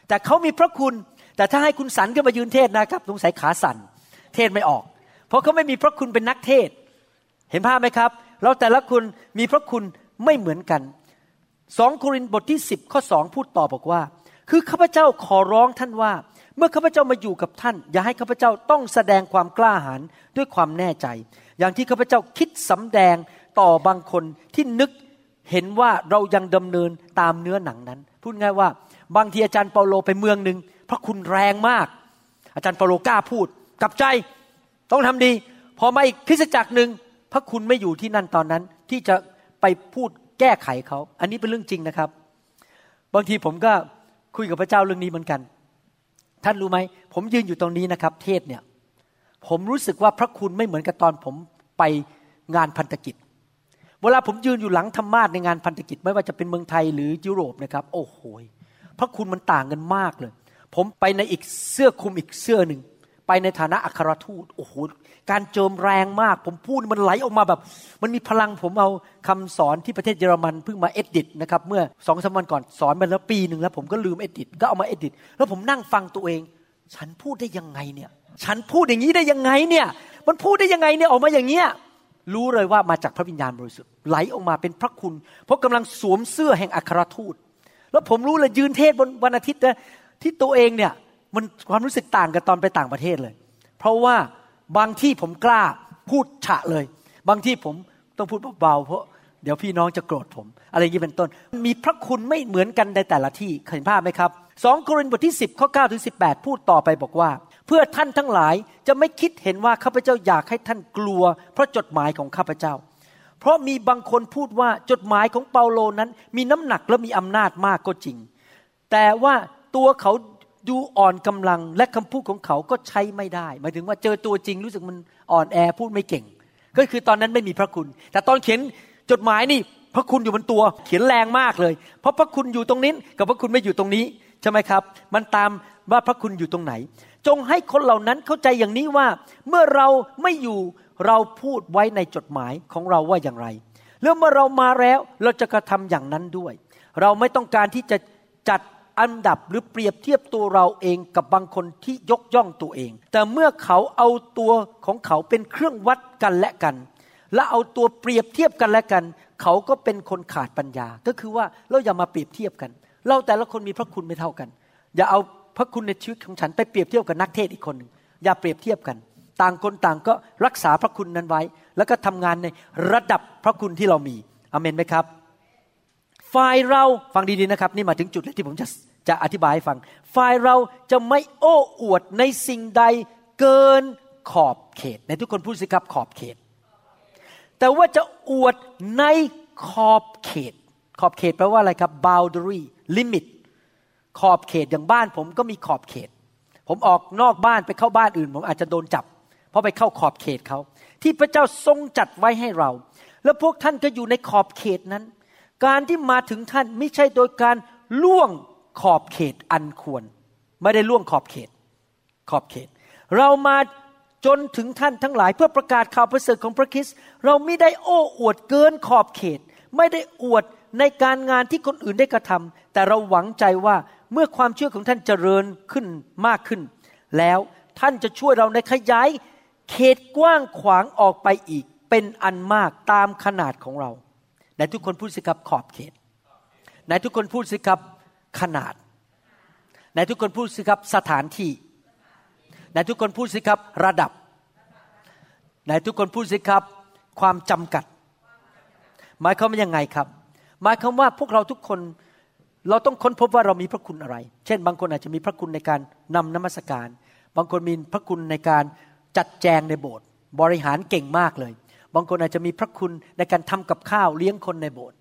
แต่เขามีพระคุณ แต่ถ้าให้คุณสันขึ้นมายืนเทศนะครับสงสัยขาสันเทศไม่ออก เพราะเขาไม่มีพระคุณเป็นนักเทศ เห็นภาพไหมครับ เราแต่ละคนมีพระคุณไม่เหมือนกันสองโครินธ์บทที่ 10 ข้อสองพูดต่อบอกว่า คือข้าพเจ้าขอร้องท่านว่า เมื่อข้าพเจ้ามาอยู่กับท่าน อย่าให้ข้าพเจ้าต้องแสดงความกล้าหาญด้วยความแน่ใจ อย่างที่ข้าพเจ้าคิดสำแดงต่อบางคนที่นึกเห็นว่าเรายังดำเนินตามเนื้อหนังนั้น พูดง่ายว่า บางทีอาจารย์เปาโลไปเมืองหนึ่งพระคุณแรงมาก อาจารย์เปาโลกล้าพูดกับใจต้องทำดี พอมาอีกคริสตจักรหนึ่งพระคุณไม่อยู่ที่นั่นตอนนั้น ที่จะไปพูดแก้ไขเขา อันนี้เป็นเรื่องจริงนะครับ บางทีผมก็คุยกับพระเจ้าเรื่องนี้เหมือนกัน ท่านรู้ไหมผมยืนอยู่ตรงนี้นะครับ เทศเนี่ย ผมรู้สึกว่าพระคุณไม่เหมือนกับตอนผมไปงานพันธกิจ เวลาผมยืนอยู่หลังธรรมาสในงานพันธกิจ ไม่ว่าจะเป็นเมืองไทยหรือยุโรปนะครับ โอ้โหพระคุณมันต่างกันมากเลย ผมไปในอีกเสื้อคลุมอีกเสื้อหนึ่ง ไปในฐานะอัครทูตโอ้โหการเจิมแรงมาก ผมพูดมันไหลออกมาแบบ มันมีพลังผมเอาคำสอนที่ประเทศเยอรมันเพิ่งมาเอดิตนะครับเมื่อสองสามวันก่อนสอนมาแล้วปีหนึ่งแล้ว ผมก็ลืมเอดิตก็เอามาเอดิตแล้วผมนั่งฟังตัวเอง ฉันพูดได้ยังไงเนี่ย ฉันพูดอย่างนี้ได้ยังไงเนี่ย มันพูดได้ยังไงเนี่ยออกมาอย่างเงี้ยรู้เลยว่ามาจากพระวิญญาณบริสุทธิ์ไหลออกมาเป็นพระคุณ เพราะกำลังสวมเสื้อแห่งอัครทูต แล้วผมรู้เลยยืนเทศบนวันอาทิตย์นะที่ตัวเองเนี่ย มันความรู้สึกต่างกับตอนไปต่างประเทศเลย เพราะว่าบางที่ผมกล้าพูดฉะเลย บางที่ผมต้องพูดเบาๆเพราะเดี๋ยวพี่น้องจะโกรธผม อะไรอย่างนี้เป็นต้น มีพระคุณไม่เหมือนกันในแต่ละที่เห็นภาพไหมครับสองโครินธ์บทที่ 10ข้อ9ถึง18 พูดต่อไปบอกว่า เพื่อท่านทั้งหลายจะไม่คิดเห็นว่าข้าพเจ้าอยากให้ท่านกลัว เพราะจดหมายของข้าพเจ้า เพราะมีบางคนพูดว่าจดหมายของเปาโลนั้น มีน้ำหนักและมีอำนาจมากก็จริง แต่ว่าตัวเขา ดูอ่อนกำลังและคำพูดของเขาก็ใช้ไม่ได้ หมายถึงว่าเจอตัวจริงรู้สึกมันอ่อนแอพูดไม่เก่ง ก็คือตอนนั้นไม่มีพระคุณ แต่ตอนเขียนจดหมายนี่ พระคุณอยู่บนตัวเขียนแรงมากเลย เพราะพระคุณอยู่ตรงนี้กับพระคุณไม่อยู่ตรงนี้ใช่ไหมครับ มันตามว่าพระคุณอยู่ตรงไหน จงให้คนเหล่านั้นเข้าใจอย่างนี้ว่า เมื่อเราไม่อยู่เราพูดไว้ในจดหมายของเราว่าอย่างไรแล้วเมื่อเรามาแล้วเราจะกระทำอย่างนั้นด้วย เราไม่ต้องการที่จะจัด อันดับหรือเปรียบเทียบตัวเราเองกับบางคนที่ยกย่องตัวเอง แต่เมื่อเขาเอาตัวของเขาเป็นเครื่องวัดกันและกัน และเอาตัวเปรียบเทียบกันและกัน เขาก็เป็นคนขาดปัญญา ก็คือว่าเราอย่ามาเปรียบเทียบกัน เราแต่ละคนมีพระคุณไม่เท่ากัน อย่าเอาพระคุณในชีวิตของฉันไปเปรียบเทียบกับนักเทศอีกคนหนึ่งอย่าเปรียบเทียบกัน ต่างคนต่างก็รักษาพระคุณนั้นไว้ แล้วก็ทำงานในระดับพระคุณที่เรามีอเมนไหมครับ ฝ่ายเราฟังดีๆนะครับ นี่มาถึงจุดที่ผมจะจะอธิบายให้ฟัง ฝ่ายเราจะไม่โอ้อวดในสิ่งใดเกินขอบเขต ในทุกคนพูดสิครับขอบเขต แต่ว่าจะอวดในขอบเขต ขอบเขตแปลว่าอะไรครับ boundary limit ขอบเขตอย่างบ้านผมก็มีขอบเขต ผมออกนอกบ้านไปเข้าบ้านอื่น ผมอาจจะโดนจับ เพราะไปเข้าขอบเขตเขาที่พระเจ้าทรงจัดไว้ให้เรา แล้วพวกท่านก็อยู่ในขอบเขตนั้น การที่มาถึงท่านไม่ใช่โดยการล่วงขอบเขตอันควร ไม่ได้ล่วงขอบเขต ขอบเขต เรามาจนถึงท่านทั้งหลาย เพื่อประกาศข่าวประเสริฐของพระคริสต์เราไม่ได้โอ้อวดเกินขอบเขต ไม่ได้อวดในการงานที่คนอื่นได้กระทำแต่เราหวังใจว่าเมื่อความเชื่อของท่านเจริญขึ้นมากขึ้น แล้วท่านจะช่วยเราในขยายเขตกว้างขวางออกไปอีก เป็นอันมากตามขนาดของเรา ไหนทุกคนพูดสิครับขอบเขตไหนทุกคนพูดสิครับขนาดไหนทุกคนพูดสิครับสถานที่ไหนทุกคนพูดสิครับระดับไหนทุกคนพูดสิครับ ความจำกัด หมายความว่ายังไงครับ หมายความว่าพวกเราทุกคนเราต้องค้นพบว่าเรามีพระคุณอะไร เช่น บางคนอาจจะมีพระคุณในการนำนมัสการ บางคนมีพระคุณในการจัดแจงในโบสถ์บริหารเก่งมากเลย บางคนอาจจะมีพระคุณในการทำกับข้าวเลี้ยงคนในโบสถ์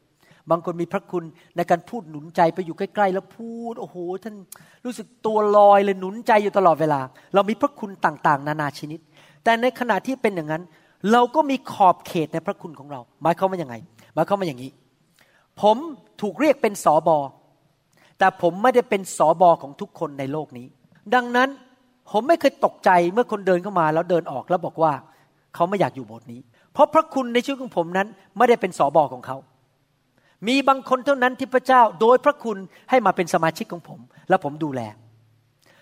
บางคนมีพระคุณในการพูดหนุนใจไปอยู่ใกล้ๆ แล้วพูดโอ้โหท่านรู้สึกตัวลอยเลยหนุนใจอยู่ตลอดเวลา เรามีพระคุณต่างๆ นานาชนิด แต่ในขณะที่เป็นอย่างนั้น เราก็มีขอบเขตในพระคุณของเรา หมายความว่าอย่างไง หมายความว่าอย่างนี้ ผมถูกเรียกเป็นสอบอแต่ผมไม่ได้เป็นสอบอของทุกคนในโลกนี้ ดังนั้นผมไม่เคยตกใจเมื่อคนเดินเข้ามาแล้วเดินออกแล้วบอกว่า เขาไม่อยากอยู่โบสถ์นี้ เพราะพระคุณในชีวิตของผมนั้นไม่ได้เป็นสอบอของเขา มีบางคนเท่านั้นที่พระเจ้าโดยพระคุณให้มาเป็นสมาชิกของผม แล้วผมดูแล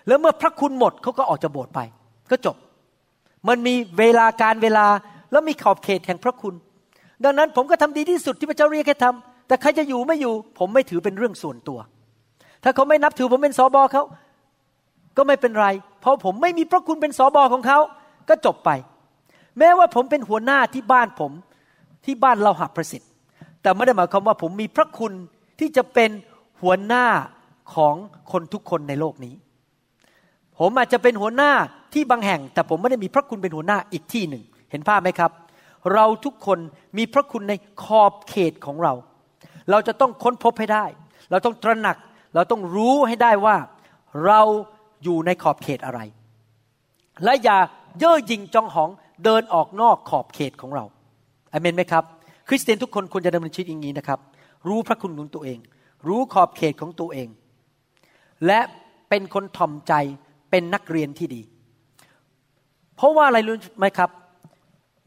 แล้วเมื่อพระคุณหมดเขาก็ออกจากโบสถ์ไป ก็จบ มันมีเวลาการเวลาแล้วมีขอบเขตแห่งพระคุณ ดังนั้นผมก็ทำดีที่สุดที่พระเจ้าเรียกให้ทำแต่ใครจะอยู่ไม่อยู่ ผมไม่ถือเป็นเรื่องส่วนตัว ถ้าเขาไม่นับถือผมเป็นสอบอเขาก็ไม่เป็นไร เพราะผมไม่มีพระคุณเป็นสอบอของเขาก็จบไป แม้ว่าผมเป็นหัวหน้าที่บ้านผมที่บ้านเราหับประสิทธิ์ แต่ไม่ได้หมายความว่าผมมีพระคุณที่จะเป็นหัวหน้าของคนทุกคนในโลกนี้ ผมอาจจะเป็นหัวหน้าที่บางแห่ง แต่ผมไม่ได้มีพระคุณเป็นหัวหน้าอีกที่หนึ่ง เห็นภาพไหมครับ เราทุกคนมีพระคุณในขอบเขตของเรา เราจะต้องค้นพบให้ได้ เราต้องตระหนัก เราต้องรู้ให้ได้ว่า เราอยู่ในขอบเขตอะไร และอย่าเย่อหยิ่งจองหอง เดินออกนอกขอบเขตของเราอเมนไหมครับ คริสเตียนทุกคนควรจะดำเนินชีวิตอย่างนี้นะครับ รู้พระคุณของตัวเอง รู้ขอบเขตของตัวเอง และเป็นคนถ่อมใจเป็นนักเรียนที่ดี เพราะว่าอะไรรู้ไหมครับ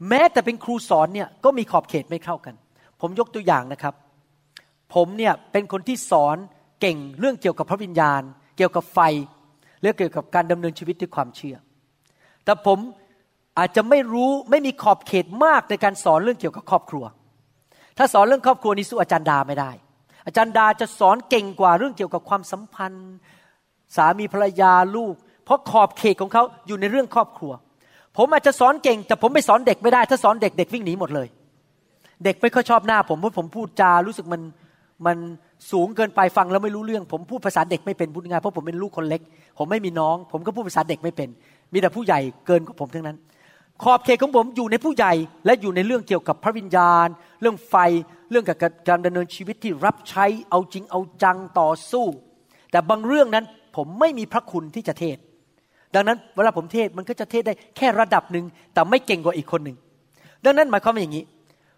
แม้แต่เป็นครูสอนเนี่ยก็มีขอบเขตไม่เข้ากัน ผมยกตัวอย่างนะครับ ผมเนี่ยเป็นคนที่สอนเก่งเรื่องเกี่ยวกับพระวิญญาณ เกี่ยวกับไฟเรื่องเกี่ยวกับการดำเนินชีวิตด้วยความเชื่อ แต่ผม อาจจะไม่รู้ไม่มีขอบเขตมากในการสอนเรื่องเกี่ยวกับครอบครัว ถ้าสอนเรื่องครอบครัวนี้สู้อาจารย์ดาไม่ได้ อาจารย์ดาจะสอนเก่งกว่าเรื่องเกี่ยวกับความสัมพันธ์ สามีภรรยาลูก เพราะขอบเขตของเขาอยู่ในเรื่องครอบครัว ผมอาจจะสอนเก่ง แต่ผมไปสอนเด็กไม่ได้ ถ้าสอนเด็กเด็กวิ่งหนีหมดเลย เด็กไม่ค่อยชอบหน้า ผมเพราะผมพูดจารู้สึกมันมันสูงเกินไปฟังแล้วไม่รู้เรื่อง ผมพูดภาษาเด็กไม่เป็นพูดง่ายเพราะผมเป็นลูกคนเล็ก ผมไม่มีน้อง ผมก็พูดภาษาเด็กไม่เป็น มีแต่ผู้ใหญ่เกินกว่าผมทั้งนั้น ขอบเขตของผมอยู่ในผู้ใหญ่และอยู่ในเรื่องเกี่ยวกับพระวิญญาณ เรื่องไฟเรื่องกับการดำเนินชีวิตที่รับใช้เอาจริงเอาจังต่อสู้ แต่บางเรื่องนั้นผมไม่มีพระคุณที่จะเทศ ดังนั้นเวลาผมเทศมันก็จะเทศได้แค่ระดับหนึ่งแต่ไม่เก่งกว่าอีกคนหนึ่งดังนั้นหมายความว่าอย่างนี้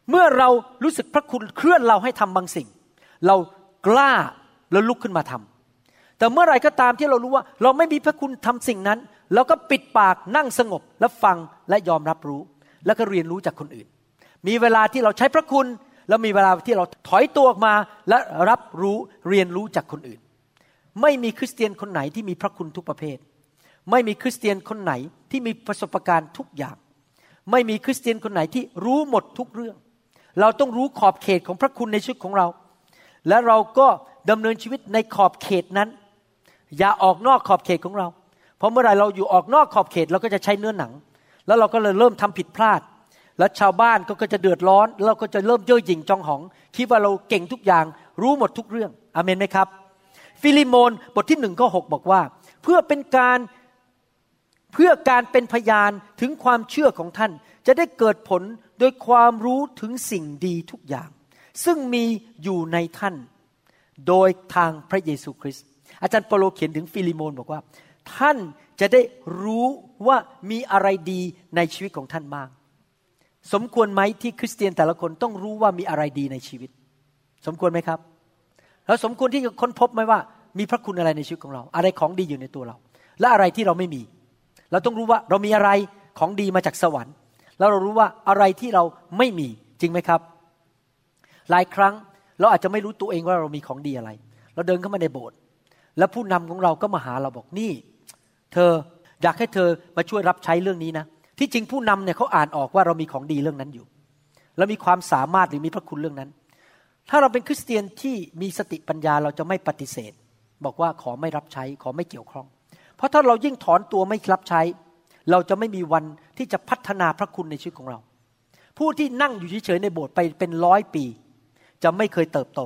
เมื่อเรารู้สึกพระคุณเคลื่อนเราให้ทำบางสิ่ง เรากล้าแล้วลุกขึ้นมาทำแต่เมื่อไรก็ตามที่เรารู้ว่า เราไม่มีพระคุณทำสิ่งนั้น เราก็ปิดปากนั่งสงบแล้วฟังและยอมรับรู้ แล้วก็เรียนรู้จากคนอื่น มีเวลาที่เราใช้พระคุณ แล้วมีเวลาที่เราถอยตัวออกมาและรับรู้เรียนรู้จากคนอื่น ไม่มีคริสเตียนคนไหนที่มีพระคุณทุกประเภท ไม่มีคริสเตียนคนไหนที่มีประสบการณ์ทุกอย่าง ไม่มีคริสเตียนคนไหนที่รู้หมดทุกเรื่อง เราต้องรู้ขอบเขตของพระคุณในชีวิตของเรา และเราก็ดำเนินชีวิตในขอบเขตนั้น อย่าออกนอกขอบเขตของเรา ราะเมื่อไรเราอยู่ออกนอกขอบเขตเราก็จะใช้เนื้อหนัง แล้วเราก็เลยเริ่มทำผิดพลาด แล้วชาวบ้านก็จะเดือดร้อน เราก็จะเริ่มเย่อหยิ่งจองหอง คิดว่าเราเก่งทุกอย่างรู้หมดทุกเรื่องอาเมนไหมครับ ฟิลิโมนบทที่หนึ่งข้อหกบอกว่า เพื่อเป็นการเพื่อการเป็นพยานถึงความเชื่อของท่าน จะได้เกิดผลโดยความรู้ถึงสิ่งดีทุกอย่าง ซึ่งมีอยู่ในท่าน โดยทางพระเยซูคริสต์อาจารย์เปาโลเขียนถึงฟิลิโมนบอกว่า ท่านจะได้รู้ว่ามีอะไรดีในชีวิตของท่านบ้าง สมควรไหมที่คริสเตียนแต่ละคนต้องรู้ว่ามีอะไรดีในชีวิต สมควรไหมครับ แล้วสมควรที่จะค้นพบไหมว่า มีพระคุณอะไรในชีวิตของเรา อะไรของดีอยู่ในตัวเรา และอะไรที่เราไม่มี เราต้องรู้ว่าเรามีอะไรของดีมาจากสวรรค์ แล้วเรารู้ว่าอะไรที่เราไม่มีจริงไหมครับ หลายครั้งเราอาจจะไม่รู้ตัวเองว่าเรามีของดีอะไร เราเดินเข้ามาในโบสถ์แล้วผู้นำของเราก็มาหาเราบอกนี่ เธออยากให้เธอมาช่วยรับใช้เรื่องนี้นะ ที่จริงผู้นำเนี่ยเขาอ่านออกว่าเรามีของดีเรื่องนั้นอยู่เรามีความสามารถหรือมีพระคุณเรื่องนั้น ถ้าเราเป็นคริสเตียนที่มีสติปัญญาเราจะไม่ปฏิเสธ บอกว่าขอไม่รับใช้ขอไม่เกี่ยวข้อง เพราะถ้าเรายิ่งถอนตัวไม่รับใช้ เราจะไม่มีวันที่จะพัฒนาพระคุณในชีวิตของเรา ผู้ที่นั่งอยู่เฉยๆในโบสถ์ไปเป็นร้อยปี จะไม่เคยเติบโต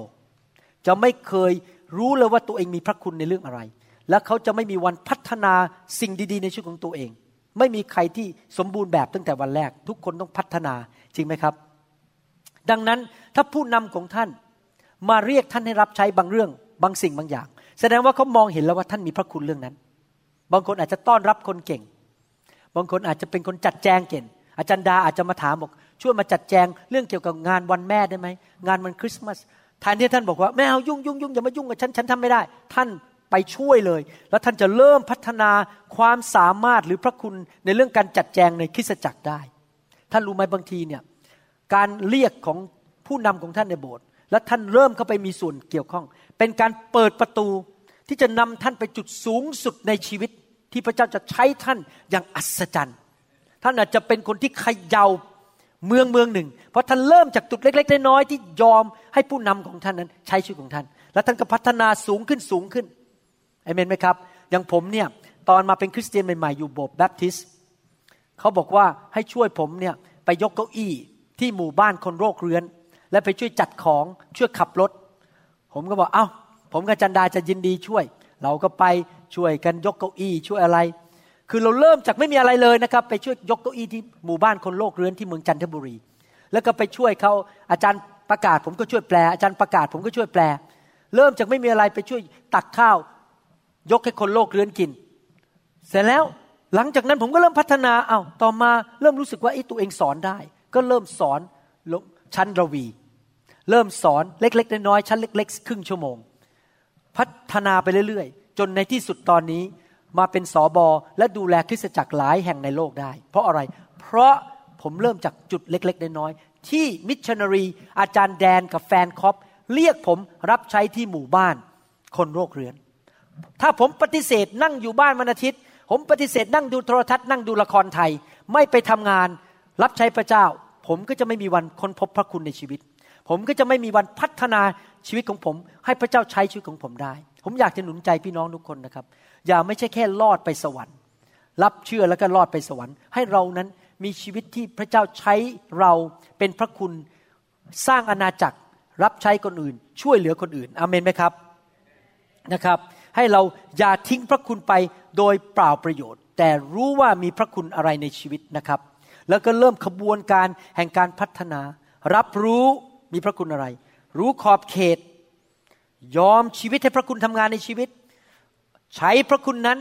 จะไม่เคยรู้เลยว่าตัวเองมีพระคุณในเรื่องอะไร และเขาจะไม่มีวันพัฒนาสิ่งดี ๆ ในชีวิตของตัวเอง ไม่มีใครที่สมบูรณ์แบบตั้งแต่วันแรก ทุกคนต้องพัฒนาจริงไหมครับ ดังนั้นถ้าผู้นำของท่านมาเรียกท่านให้รับใช้บางเรื่อง บางสิ่งบางอย่าง แสดงว่าเขามองเห็นแล้วว่าท่านมีพระคุณเรื่องนั้น บางคนอาจจะต้อนรับคนเก่ง บางคนอาจจะเป็นคนจัดแจงเก่ง อาจารย์ดาอาจจะมาถามบอกช่วยมาจัดแจงเรื่องเกี่ยวกับงานวันแม่ได้ไหมงานวันคริสต์มาสแทนที่ท่านบอกว่าไม่เอายุ่งยุ่งยุ่งอย่ามายุ่งกับฉันฉันทำไม่ได้ ท่าน ไปช่วยเลย แล้วท่านจะเริ่มพัฒนาความสามารถหรือพระคุณในเรื่องการจัดแจงในคริสตจักรได้ ท่านรู้ไหมบางทีเนี่ยการเรียกของผู้นำของท่านในโบสถ์และท่านเริ่มเข้าไปมีส่วนเกี่ยวข้อง เป็นการเปิดประตูที่จะนำท่านไปจุดสูงสุดในชีวิตที่พระเจ้าจะใช้ท่านอย่างอัศจรรย์ ท่านอาจจะเป็นคนที่ขย่าเมืองเมืองหนึ่ง เพราะท่านเริ่มจากจุดเล็ก ๆ น้อยๆที่ยอมให้ผู้นำของท่านนั้นใช้ชีวิตของท่าน แล้วท่านก็พัฒนาสูงขึ้นสูงขึ้น เมนไหมครับ อย่างผมเนี่ยตอนมาเป็นคริสเตียนใหม่ ๆ อยู่โบสถ์แบปทิสเขาบอกว่าให้ช่วยผมเนี่ยไปยกเก้าอี้ที่หมู่บ้านคนโรคเรื้อน และไปช่วยจัดของช่วยขับรถ ผมก็บอกเอา้า ผมกับจันดาจะยินดีช่วย เราก็ไปช่วยกันยกเก้าอี้ช่วยอะไร คือเราเริ่มจากไม่มีอะไรเลยนะครับ ไปช่วยยกเก้าอี้ที่หมู่บ้านคนโลกเรื้อนที่เมืองจันทบุรี แล้วก็ไปช่วยเขาอาจารย์ประกาศ ผมก็ช่วยแปล อาจารย์ประกาศ ผมก็ช่วยแปล เริ่มจากไม่มีอะไรไปช่วยตักข้าว ยกให้คนโลกเรื้อนกิน เสร็จแล้วหลังจากนั้นผมก็เริ่มพัฒนาเอา้าต่อมาเริ่มรู้สึกว่าไอ้ตัวเองสอนได้ ก็เริ่มสอนชั้นระวี เริ่มสอนเล็กๆน้อยๆชั้นเล็ก ๆ ครึ่งชั่วโมง พัฒนาไปเรื่อยๆ จนในที่สุดตอนนี้มาเป็นสอบอและดูแลคริสตจักรหลายแห่งในโลกได้ เพราะอะไร เพราะผมเริ่มจากจุดเล็ก ๆ น้อยๆที่มิชชันนารีอาจารย์แดนกับแฟนคอปเรียกผมรับใช้ที่หมู่บ้าน คนโรคเรื้อน ถ้าผมปฏิเสธนั่งอยู่บ้านวันอาทิตย์ ผมปฏิเสธนั่งดูโทรทัศน์นั่งดูละครไทย ไม่ไปทำงานรับใช้พระเจ้า ผมก็จะไม่มีวันค้นพบพระคุณในชีวิต ผมก็จะไม่มีวันพัฒนาชีวิตของผม ให้พระเจ้าใช้ชีวิตของผมได้ ผมอยากจะหนุนใจพี่น้องทุกคนนะครับ อย่าไม่ใช่แค่รอดไปสวรรค์ รับเชื่อแล้วก็รอดไปสวรรค์ ให้เรานั้นมีชีวิตที่พระเจ้าใช้เราเป็นพระคุณสร้างอาณาจักร รับใช้คนอื่น ช่วยเหลือคนอื่นอเมนไหมครับนะครับ ให้เราอย่าทิ้งพระคุณไปโดยเปล่าประโยชน์ แต่รู้ว่ามีพระคุณอะไรในชีวิตนะครับ แล้วก็เริ่มขบวนการแห่งการพัฒนา รับรู้มีพระคุณอะไร รู้ขอบเขต ยอมชีวิตให้พระคุณทำงานในชีวิต ใช้พระคุณนั้น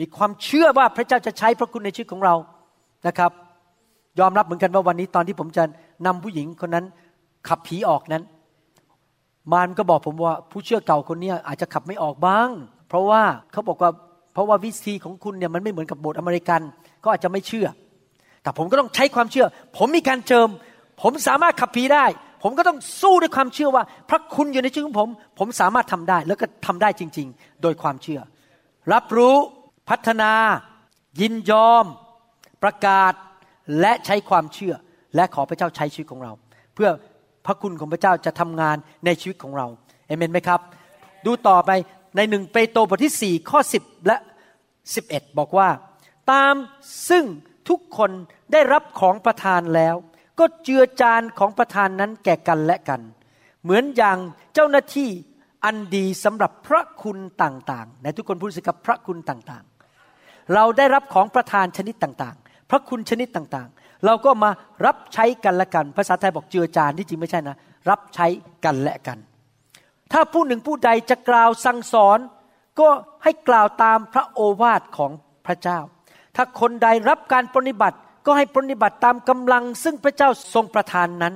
มีความเชื่อว่าพระเจ้าจะใช้พระคุณในชีวิตของเรานะครับ ยอมรับเหมือนกันว่าวันนี้ตอนที่ผมจะนำผู้หญิงคนนั้นขับผีออกนั้น มารก็บอกผมว่าผู้เชื่อเก่าคนนี้อาจจะขับไม่ออกบ้าง เพราะว่าเขาบอกว่าเพราะว่าวิธีของคุณเนี่ยมันไม่เหมือนกับโบสถ์อเมริกันก็อาจจะไม่เชื่อ แต่ผมก็ต้องใช้ความเชื่อ ผมมีการเจิม ผมสามารถขับผีได้ ผมก็ต้องสู้ด้วยความเชื่อว่า พระคุณอยู่ในชีวิตของผม ผมสามารถทำได้แล้วก็ทำได้จริง ๆ โดยความเชื่อ รับรู้พัฒนา ยินยอม ประกาศและใช้ความเชื่อ และขอพระเจ้าใช้ชีวิตของเรา เพื่อ พระคุณของพระเจ้าจะทำงานในชีวิตของเราเอเมนไหมครับ ดูต่อไปในหนึ่งเปโตรบทที่ 4 ข้อ 10 และ 11 บอกว่า ตามซึ่งทุกคนได้รับของประทานแล้ว ก็เจือจานของประทานนั้นแก่กันและกัน เหมือนอย่างเจ้าหน้าที่อันดีสำหรับพระคุณต่างๆในทุกคนพูดสิครับพระคุณต่างๆ เราได้รับของประทานชนิดต่างๆ พระคุณชนิดต่างๆ เราก็มารับใช้กันและกัน ภาษาไทยบอกเจือจานที่จริงไม่ใช่นะ รับใช้กันและกัน ถ้าผู้หนึ่งผู้ใดจะกล่าวสั่งสอน ก็ให้กล่าวตามพระโอวาทของพระเจ้า ถ้าคนใดรับการปฏิบัติก็ให้ปฏิบัติตามกำลัง ซึ่งพระเจ้าทรงประทานนั้น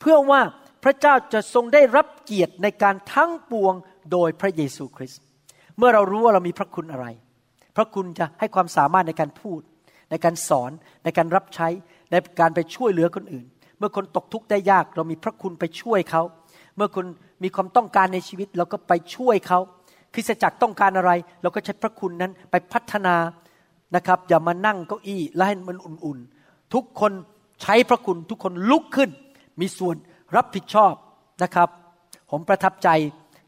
เพื่อว่าพระเจ้าจะทรงได้รับเกียรติในการทั้งปวงโดยพระเยซูคริสต์เมื่อเรารู้ว่าเรามีพระคุณอะไร พระคุณจะให้ความสามารถในการพูด ในการสอนในการรับใช้ ในการไปช่วยเหลือคนอื่น เมื่อคนตกทุกข์ได้ยากเรามีพระคุณไปช่วยเขา เมื่อคนมีความต้องการในชีวิตเราก็ไปช่วยเขาคริสตจักรต้องการอะไร เราก็ใช้พระคุณนั้นไปพัฒนานะครับ อย่ามานั่งเก้าอี้แล้วให้มันอุ่นๆ ทุกคนใช้พระคุณทุกคนลุกขึ้น มีส่วนรับผิดชอบนะครับ ผมประทับใจ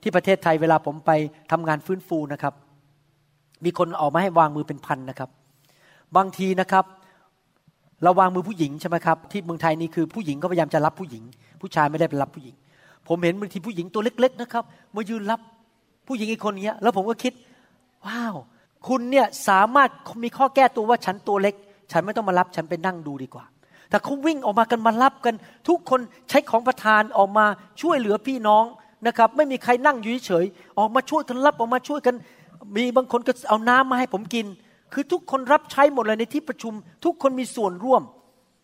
ที่ประเทศไทยเวลาผมไปทำงานฟื้นฟูนะครับ มีคนออกมาให้วางมือเป็นพันนะครับ บางทีนะครับ เราวางมือผู้หญิงใช่ไหมครับที่เมืองไทยนี่คือผู้หญิงก็พยายามจะรับผู้หญิง ผู้ชายไม่ได้ไปรับผู้หญิง ผมเห็นบางทีผู้หญิงตัวเล็ก ๆ นะครับมายืนรับผู้หญิงอีกคนเนี้ย แล้วผมก็คิด ว้าว คุณเนี่ยสามารถมีข้อแก้ตัวว่าฉันตัวเล็ก ฉันไม่ต้องมารับฉันไปนั่งดูดีกว่าแต่เขาวิ่งออกมากันมารับกัน ทุกคนใช้ของประทานออกมาช่วยเหลือพี่น้องนะครับ ไม่มีใครนั่งอยู่เฉยออกมาช่วยกันรับออกมาช่วยกัน มีบางคนก็เอาน้ำมาให้ผมกิน คือทุกคนรับใช้หมดเลยในที่ประชุม ทุกคนมีส่วนร่วม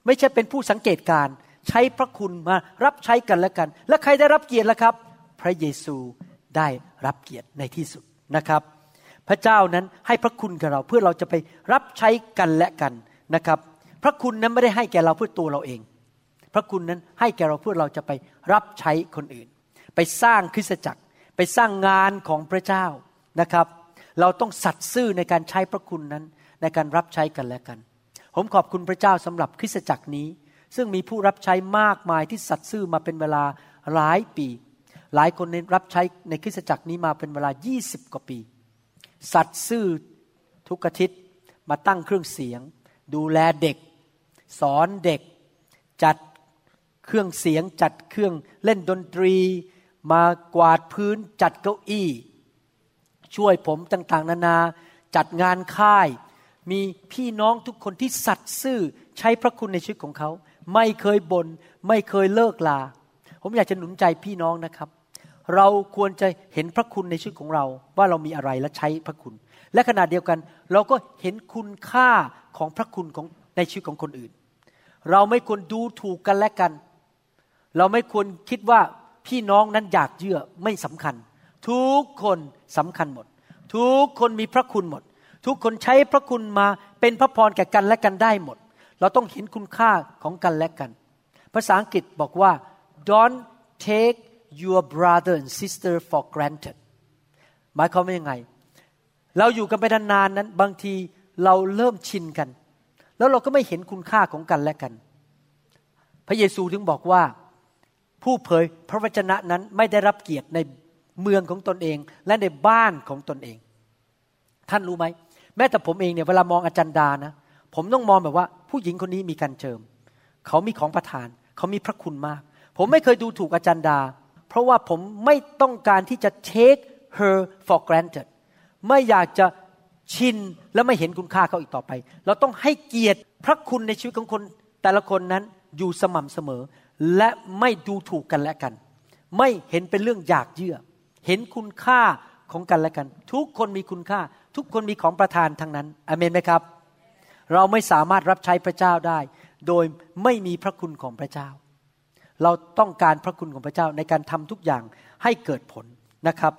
ไม่ใช่เป็นผู้สังเกตการ ใช้พระคุณมารับใช้กันและกัน และใครได้รับเกียรติล่ะครับ พระเยซูได้รับเกียรติในที่สุดนะครับ พระเจ้านั้นให้พระคุณกับเราเพื่อเราจะไปรับใช้กันและกันนะครับ พระคุณนั้นไม่ได้ให้แก่เราเพื่อตัวเราเอง พระคุณนั้นให้แก่เราเพื่อเราจะไปรับใช้คนอื่น ไปสร้างคริสตจักร ไปสร้างงานของพระเจ้านะครับ เราต้องสัตย์ซื่อในการใช้พระคุณนั้น ในการรับใช้กันและกัน ผมขอบคุณพระเจ้าสำหรับคริสตจักรนี้ ซึ่งมีผู้รับใช้มากมายที่สัตย์ซื่อมาเป็นเวลาหลายปี หลายคนในรับใช้ในคริสตจักรนี้มาเป็นเวลา 20 กว่าปี สัตย์ซื่อทุกอาทิตย์มาตั้งเครื่องเสียง ดูแลเด็ก สอนเด็ก จัดเครื่องเสียง จัดเครื่องเล่นดนตรี มากวาดพื้นจัดเก้าอี้ ช่วยผมต่างๆ นานา จัดงานค่าย มีพี่น้องทุกคนที่สัตย์ซื่อใช้พระคุณในชีวิตของเขา ไม่เคยบน่นไม่เคยเลิกลา ผมอยากจะหนุนใจพี่น้องนะครับ เราควรจะเห็นพระคุณในชีวิตของเรา ว่าเรามีอะไรและใช้พระคุณ และขณะเดียวกัน เราก็เห็นคุณค่าของพระคุณของในชีวิตของคนอื่น เราไม่ควรดูถูกกันและกัน เราไม่ควรคิดว่าพี่น้องนั้นอยากเยื่อไม่สำคัญ ทุกคนสำคัญหมด ทุกคนมีพระคุณหมด ทุกคนใช้พระคุณมาเป็นพระพรแก่กันและกันได้หมด เราต้องเห็นคุณค่าของกันและกัน ภาษาอังกฤษบอกว่า don't take your brother and sister for granted หมายความว่ายังไง เราอยู่กันไปนานๆนั้น บางทีเราเริ่มชินกัน แล้วเราก็ไม่เห็นคุณค่าของกันและกัน พระเยซูถึงบอกว่าผู้เผยพระวจนะนั้นไม่ได้รับเกียรติใน เมืองของตนเอง และในบ้านของตนเอง ท่านรู้ไหมแม้แต่ผมเองเนี่ยเวลามองอาจารย์ดานะ ผมต้องมองแบบว่า ผู้หญิงคนนี้มีการเจิม เขามีของประทาน เขามีพระคุณมาก ผมไม่เคยดูถูกอาจารย์ดา เพราะว่าผมไม่ต้องการที่จะ take her for granted ไม่อยากจะชินและไม่เห็นคุณค่าเขาอีกต่อไป เราต้องให้เกียรติพระคุณในชีวิตของคน แต่ละคนนั้นอยู่สม่ำเสมอ และไม่ดูถูกกันและกัน ไม่เห็นเป็นเรื่องอยากเยื่อ เห็นคุณค่าของกันและกัน ทุกคนมีคุณค่า ทุกคนมีของประทานทั้งนั้นอเมนไหมครับ เราไม่สามารถรับใช้พระเจ้าได้ โดยไม่มีพระคุณของพระเจ้า เราต้องการพระคุณของพระเจ้าในการทำทุกอย่างให้เกิดผลนะครับ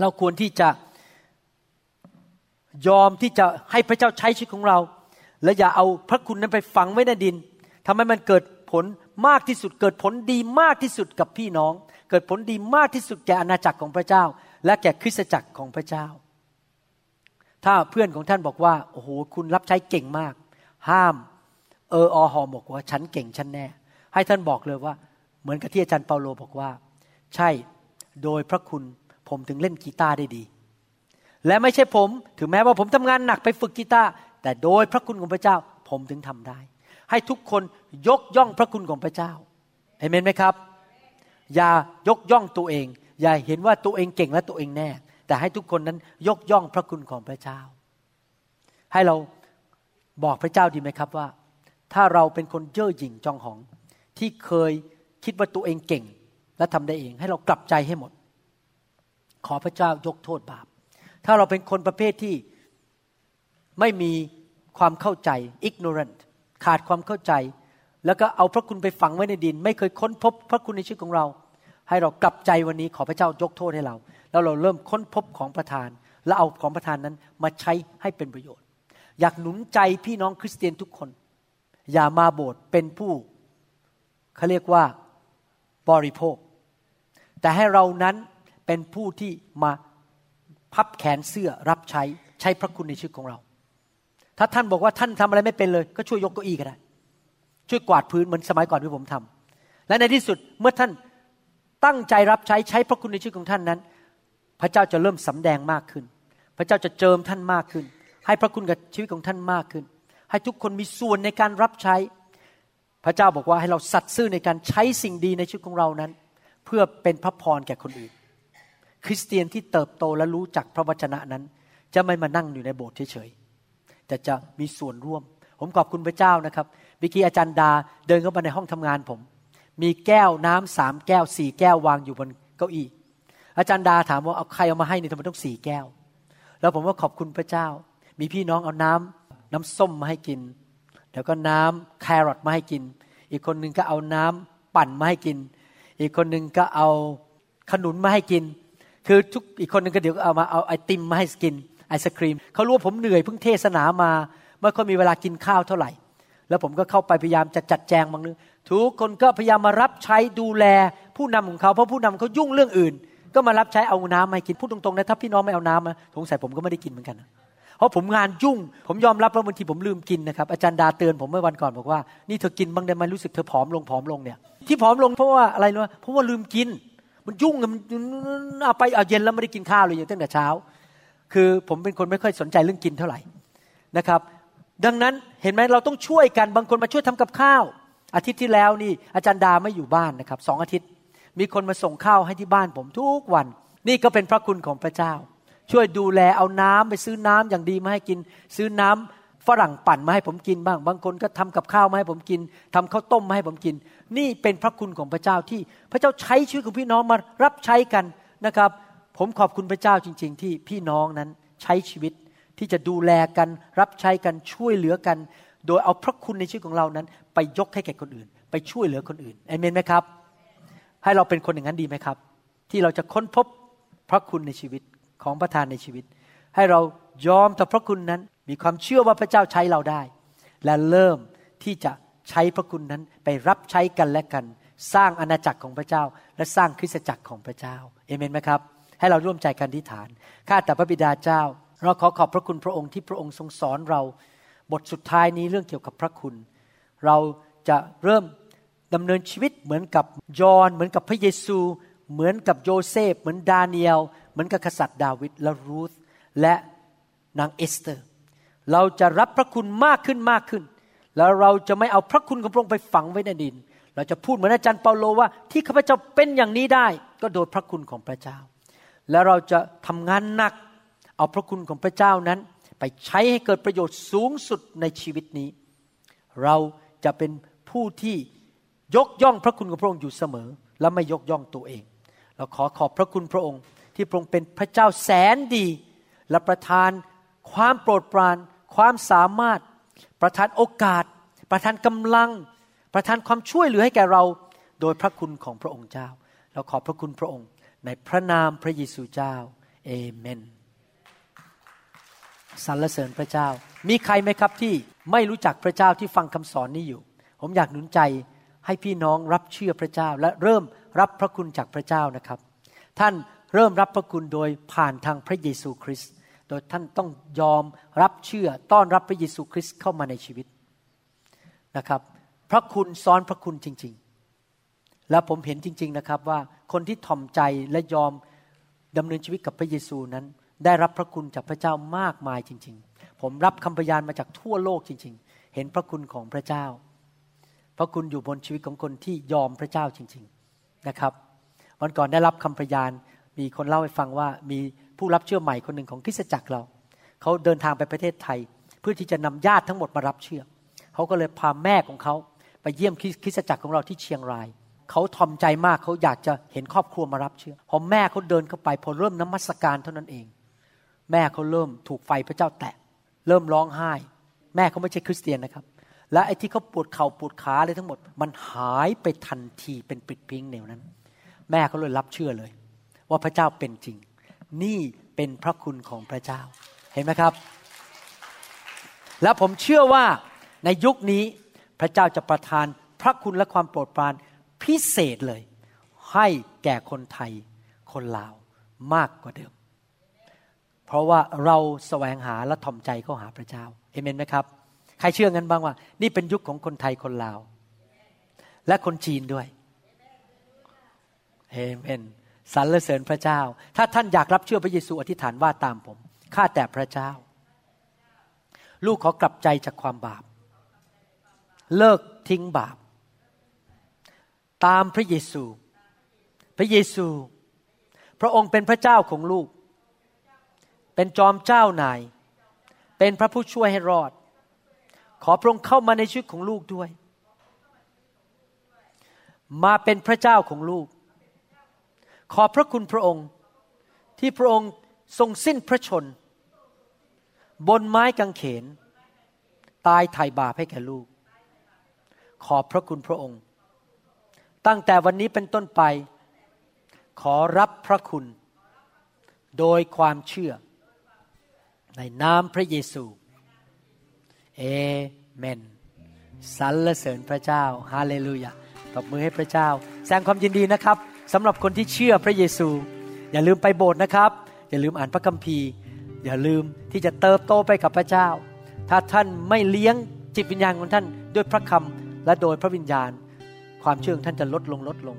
เราควรที่จะยอมที่จะให้พระเจ้าใช้ชีวิตของเรา และอย่าเอาพระคุณนั้นไปฝังไว้ในดินทำให้มันเกิดผลมากที่สุดเกิดผลดีมากที่สุดกับพี่น้อง เกิดผลดีมากที่สุดแก่อาณาจักรของพระเจ้า และแก่คริสตจักรของพระเจ้า ถ้าเพื่อนของท่านบอกว่าโอ้โหคุณรับใช้เก่งมาก ห้ามเอออหอบอกว่าฉันเก่งฉันแน่ ให้ท่านบอกเลยว่า เหมือนกับที่อาจารย์เปาโลบอกว่า ใช่โดยพระคุณผมถึงเล่นกีตาร์ได้ดี และไม่ใช่ผม ถึงแม้ว่าผมทำงานหนักไปฝึกกีตาร์แต่โดยพระคุณของพระเจ้าผมถึงทำได้ ให้ทุกคนยกย่องพระคุณของพระเจ้าเห็นไหมครับ อย่ายกย่องตัวเอง อย่าเห็นว่าตัวเองเก่งและตัวเองแน่ แต่ให้ทุกคนนั้นยกย่องพระคุณของพระเจ้า ให้เราบอกพระเจ้าดีไหมครับว่า ถ้าเราเป็นคนเย่อหยิ่งจองหอง ที่เคยคิดว่าตัวเองเก่ง และทำได้เอง ให้เรากลับใจให้หมด ขอพระเจ้ายกโทษบาป ถ้าเราเป็นคนประเภทที่ไม่มีความเข้าใจ ignorant ขาดความเข้าใจ แล้วก็เอาพระคุณไปฝังไว้ในดิน ไม่เคยค้นพบพระคุณในชีวิตของเรา ให้เรากลับใจวันนี้ขอพระเจ้ายกโทษให้เรา แล้วเราเริ่มค้นพบของประทาน แล้วเอาของประทานนั้นมาใช้ให้เป็นประโยชน์ อยากหนุนใจพี่น้องคริสเตียนทุกคน อย่ามาโบสถ์เป็นผู้เขาเรียกว่าบริโภค แต่ให้เรานั้นเป็นผู้ที่มาพับแขนเสื้อรับใช้ใช้พระคุณในชีวิตของเรา ถ้าท่านบอกว่าท่านทำอะไรไม่เป็นเลย ก็ช่วยยกเก้าอี้ก็ได้ ช่วยกวาดพื้นเหมือนสมัยก่อนที่ผมทำและในที่สุดเมื่อท่านตั้งใจรับใช้ใช้พระคุณในชีวิตของท่านนั้น พระเจ้าจะเริ่มสำแดงมากขึ้น พระเจ้าจะเจิมท่านมากขึ้น ให้พระคุณกับชีวิตของท่านมากขึ้น ให้ทุกคนมีส่วนในการรับใช้ พระเจ้าบอกว่าให้เราสัตย์ซื่อในการใช้สิ่งดีในชีวิตของเรานั้น เพื่อเป็นพระพรแก่คนอื่น คริสเตียนที่เติบโตและรู้จักพระวจนะนั้น จะไม่มานั่งอยู่ในโบสถ์เฉยๆแต่จะมีส่วนร่วม ผมขอบคุณพระเจ้านะครับ เมื่อกี้อาจารย์ดาเดินเข้ามาในห้องทำงานผม มีแก้วน้ำสามแก้วสี่แก้ววางอยู่บนเก้าอี้อาจารย์ดาถามว่าเอาใครเอามาให้นี่ทำไมต้องสี่แก้ว แล้วผมก็ขอบคุณพระเจ้า มีพี่น้องเอาน้ำน้ำส้มมาให้กิน แล้วก็น้ำแครอทมาให้กิน อีกคนหนึ่งก็เอาน้ำปั่นมาให้กิน อีกคนหนึ่งก็เอาขนุนมาให้กิน คือทุกอีกคนหนึ่งก็เดี๋ยวเอามาเอาไอติมมาให้กินไอศครีมเขารู้ว่าผมเหนื่อยเพิ่งเทศนามาไม่ค่อยมีเวลากินข้าวเท่าไหร่ แล้วผมก็เข้าไปพยายามจะจัดแจงบางเรื่องทุกคนก็พยายามมารับใช้ดูแลผู้นำของเขาเพราะผู้นำเขายุ่งเรื่องอื่น ก็มารับใช้เอาน้ำมากินพูดตรงๆนะถ้าพี่น้องไม่เอาน้ำมาสงสัยผมก็ไม่ได้กินเหมือนกันเพราะผมงานยุ่ง ผมยอมรับว่าบางทีผมลืมกินนะครับอาจารย์ดาเตือนผมเมื่อวันก่อนบอกว่านี่เธอกินบ้างได้ไหมรู้สึกเธอผอมลงผอมลงเนี่ยที่ผอมลงเพราะว่าอะไรรู้ไหมเพราะว่าลืมกิน มันยุ่งมันเอาไปเอาเย็นแล้วไม่ได้กินข้าวเลยอย่างตั้งแต่เช้า คือผมเป็นคนไม่ค่อยสนใจเรื่องกินเท่าไหร่นะครับ ดังนั้นเห็นไหมเราต้องช่วยกันบางคนมาช่วยทำกับข้าว อาทิตย์ที่แล้วนี่อาจารย์ดาไม่อยู่บ้านนะครับสองอาทิตย์ มีคนมาส่งข้าวให้ที่บ้านผมทุกวัน นี่ก็เป็นพระคุณของพระเจ้า ช่วยดูแลเอาน้ำไปซื้อน้ำอย่างดีมาให้กิน ซื้อน้ำฝรั่งปั่นมาให้ผมกินบ้าง บางคนก็ทำกับข้าวมาให้ผมกินทำข้าวต้มมาให้ผมกิน นี่เป็นพระคุณของพระเจ้าที่พระเจ้าใช้ชีวิตของพี่น้องมารับใช้กันนะครับ ผมขอบคุณพระเจ้าจริง ๆ ที่พี่น้องนั้นใช้ชีวิต ที่จะดูแลกันรับใช้กันช่วยเหลือกัน โดยเอาพระคุณในชีวิตของเรานั้น ไปยกให้แก่คนอื่น ไปช่วยเหลือคนอื่นเอเมนไหมครับ ให้เราเป็นคนอย่างนั้นดีไหมครับ ที่เราจะค้นพบพระคุณในชีวิตของประทานในชีวิต ให้เรายอมต่อพระคุณนั้น มีความเชื่อว่าพระเจ้าใช้เราได้ และเริ่มที่จะใช้พระคุณนั้นไปรับใช้กันและกัน สร้างอาณาจักรของพระเจ้า และสร้างคริสตจักรของพระเจ้าเอเมนไหมครับ ให้เราร่วมใจกันที่ฐานข้าแต่พระบิดาเจ้า เราขอขอบพระคุณพระองค์ที่พระองค์ทรงสอนเราบทสุดท้ายนี้เรื่องเกี่ยวกับพระคุณ เราจะเริ่มดำเนินชีวิตเหมือนกับยอห์นเหมือนกับพระเยซู เหมือนกับโยเซฟ เหมือนดาเนียลเหมือนกับกษัตริย์ดาวิดและรูธและนางเอสเตอร์ เราจะรับพระคุณมากขึ้นมากขึ้น แล้วเราจะไม่เอาพระคุณของพระองค์ไปฝังไว้ในดิน เราจะพูดเหมือนอาจารย์เปาโลว่าที่ข้าพเจ้าเป็นอย่างนี้ได้ ก็โดยพระคุณของพระเจ้า แล้วเราจะทำงานหนัก เอาพระคุณของพระเจ้านั้น ไปใช้ให้เกิดประโยชน์สูงสุดในชีวิตนี้ เราจะเป็นผู้ที่ยกย่องพระคุณของพระองค์อยู่เสมอ และไม่ยกย่องตัวเอง เราขอขอบพระคุณพระองค์ ที่พระองค์เป็นพระเจ้าแสนดี และประทานความโปรดปราน ความสามารถ ประทานโอกาส ประทานกำลัง ประทานความช่วยเหลือให้แก่เรา โดยพระคุณของพระองค์เจ้า เราขอบพระคุณพระองค์ ในพระนามพระเยซูเจ้า เอเมน สรรเสริญพระเจ้า มีใครไหมครับที่ไม่รู้จักพระเจ้าที่ฟังคำสอนนี้อยู่ ผมอยากหนุนใจให้พี่น้องรับเชื่อพระเจ้า และเริ่มรับพระคุณจากพระเจ้านะครับ ท่านเริ่มรับพระคุณโดยผ่านทางพระเยซูคริสต์โดยท่านต้องยอมรับเชื่อต้อนรับพระเยซูคริสต์เข้ามาในชีวิตนะครับ พระคุณซ้อนพระคุณจริง ๆ และผมเห็นจริง ๆนะครับว่าคนที่ถ่อมใจและยอมดำเนินชีวิตกับพระเยซูนั้น ได้รับพระคุณจากพระเจ้ามากมายจริง ๆ ผมรับคำพยานมาจากทั่วโลกจริง ๆ เห็นพระคุณของพระเจ้า พระคุณอยู่บนชีวิตของคนที่ยอมพระเจ้าจริง ๆนะครับ วันก่อนได้รับคำพยานมีคนเล่าให้ฟังว่ามีผู้รับเชื่อใหม่คนหนึ่งของคริสตจักรเราเขาเดินทางไปประเทศไทย เพื่อที่จะนำญาติทั้งหมดมารับเชื่อเขาก็เลยพาแม่ของเขาไปเยี่ยมคริสตจักรของเราที่เชียงราย เขาทอมใจมากเขาอยากจะเห็นครอบครัวมารับเชื่อพอแม่เขาเดินเข้าไปพอเริ่มน้ำมัสการเท่านั้นเอง แม่เขาเริ่มถูกไฟพระเจ้าแตะ เริ่มร้องไห้ แม่เขาไม่ใช่คริสเตียนนะครับ และไอ้ที่เขาปวดเข่าปวดขาอะไรทั้งหมด มันหายไปทันทีเป็นปิดพิงแนวนั้น แม่เขาเลยรับเชื่อเลย ว่าพระเจ้าเป็นจริง นี่เป็นพระคุณของพระเจ้า เห็นไหมครับ และผมเชื่อว่าในยุคนี้พระเจ้าจะประทานพระคุณและความโปรดปรานพิเศษเลย ให้แก่คนไทยคนลาวมากกว่าเดิม เพราะว่าเราแสวงหาและถ่อมใจเข้าหาพระเจ้าเอเมนไหมครับ ใครเชื่องั้นบ้างว่า นี่เป็นยุคของคนไทยคนลาว และคนจีนด้วยเอเมนสรรเสริญพระเจ้า ถ้าท่านอยากรับเชื่อพระเยซูอธิษฐานว่าตามผมข้าแต่พระเจ้า ลูกขอกลับใจจากความบาป เลิกทิ้งบาป ตามพระเยซู พระเยซู พระองค์เป็นพระเจ้าของลูก เป็นจอมเจ้านาย เป็นพระผู้ช่วยให้รอด ขอพระองค์เข้ามาในชีวิตของลูกด้วย มาเป็นพระเจ้าของลูก ขอพระคุณพระองค์ที่พระองค์ทรงสิ้นพระชน บนไม้กางเขน ตายไถ่บาปให้แก่ลูก ขอพระคุณพระองค์ ตั้งแต่วันนี้เป็นต้นไป ขอรับพระคุณ โดยความเชื่อ ในนามพระเยซู เอเมนสรรเสริญพระเจ้า ฮาเลลูยาตบมือให้พระเจ้า แสดงความยินดีนะครับสำหรับคนที่เชื่อพระเยซู อย่าลืมไปโบสถ์นะครับ อย่าลืมอ่านพระคัมภีร์ อย่าลืมที่จะเติบโตไปกับพระเจ้า ถ้าท่านไม่เลี้ยงจิตวิญญาณของท่านด้วยพระคำและโดยพระวิญญาณ ความเชื่อของท่านจะลดลงลดลง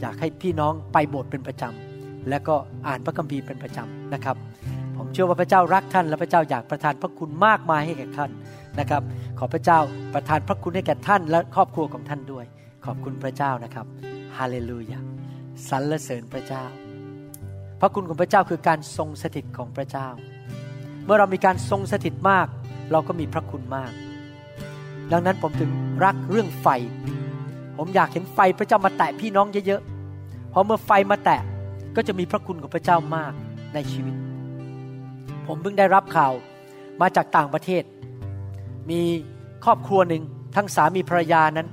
อยากให้พี่น้องไปโบสถ์เป็นประจำและก็อ่านพระคัมภีร์เป็นประจำนะครับ ผมเชื่อว่าพระเจ้ารักท่าน และพระเจ้าอยากประทานพระคุณมากมายให้แก่ท่านนะครับ ขอพระเจ้าประทานพระคุณให้แก่ท่าน และครอบครัวของท่านด้วย ขอบคุณพระเจ้านะครับฮาเลลูยาสรรเสริญพระเจ้า พระคุณของพระเจ้าคือการทรงสถิตของพระเจ้า เมื่อเรามีการทรงสถิตมาก เราก็มีพระคุณมาก ดังนั้นผมถึงรักเรื่องไฟ ผมอยากเห็นไฟพระเจ้ามาแตะพี่น้องเยอะๆเพราะเมื่อไฟมาแตะก็จะมีพระคุณของพระเจ้ามากในชีวิต ผมเพิ่งได้รับข่าวมาจากต่างประเทศ มีครอบครัวหนึ่งทั้งสามีภรรยานั้น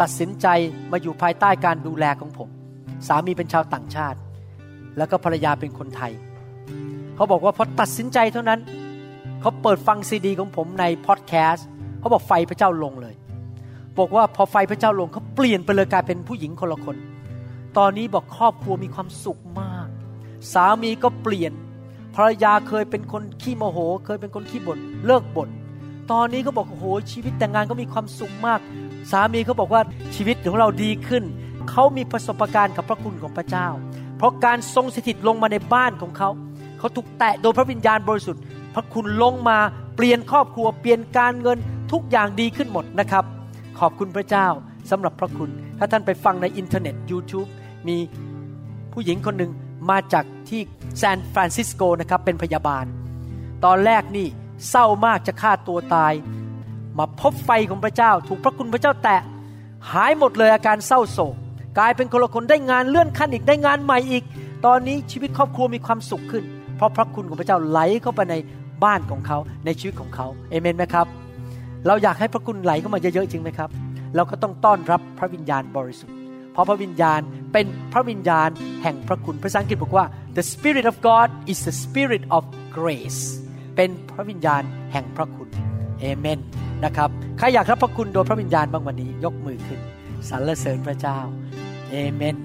ตัดสินใจมาอยู่ภายใต้การดูแลของผม สามีเป็นชาวต่างชาติ แล้วก็ภรรยาเป็นคนไทย เขาบอกว่าพอตัดสินใจเท่านั้น เขาเปิดฟังซีดีของผมในพอดแคสต์เขาบอกไฟพระเจ้าลงเลย บอกว่าพอไฟพระเจ้าลงเขาเปลี่ยนไปเลยกลายเป็นผู้หญิงคนละคน ตอนนี้บอกครอบครัวมีความสุขมาก สามีก็เปลี่ยน ภรรยาเคยเป็นคนขี้โมโห เคยเป็นคนขี้บ่นเลิกบ่นตอนนี้ก็บอกโอ้โหชีวิตแต่งงานก็มีความสุขมาก สามีเขาบอกว่าชีวิตของเราดีขึ้น เขามีประสบการณ์กับพระคุณของพระเจ้า เพราะการทรงสถิตลงมาในบ้านของเขา เขาถูกแตะโดยพระวิญญาณบริสุทธิ์ พระคุณลงมาเปลี่ยนครอบครัวเปลี่ยนการเงินทุกอย่างดีขึ้นหมดนะครับ ขอบคุณพระเจ้าสำหรับพระคุณ ถ้าท่านไปฟังในอินเทอร์เน็ต YouTube มีผู้หญิงคนหนึ่ง มาจากที่ซานฟรานซิสโกนะครับเป็นพยาบาล ตอนแรกนี่เศร้ามากจะฆ่าตัวตาย มาพบไฟของพระเจ้า ถูกพระคุณพระเจ้าแตะหายหมดเลยอาการเศร้าโศก กลายเป็นคนละคนได้งานเลื่อนขั้นอีกได้งานใหม่อีก ตอนนี้ชีวิตครอบครัวมีความสุขขึ้น เพราะพระคุณของพระเจ้าไหลเข้าไปในบ้านของเขาในชีวิตของเขาเอเมนไหมครับ เราอยากให้พระคุณไหลเข้ามาเยอะๆจริงไหมครับ เราก็ต้องต้อนรับพระวิญญาณบริสุทธิ์ เพราะพระวิญญาณเป็นพระวิญญาณแห่งพระคุณภาษาอังกฤษบอกว่า the spirit of God is the spirit of grace เป็นพระวิญญาณแห่งพระคุณเอเมนนะครับใครอยากรับพระคุณโดยพระวิญญาณบ้างวันนี้ยกมือขึ้นสรรเสริญพระเจ้าเอเมน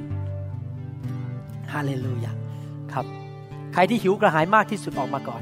ฮาเลลูยาครับ ใครที่หิวกระหายมากที่สุดออกมาก่อน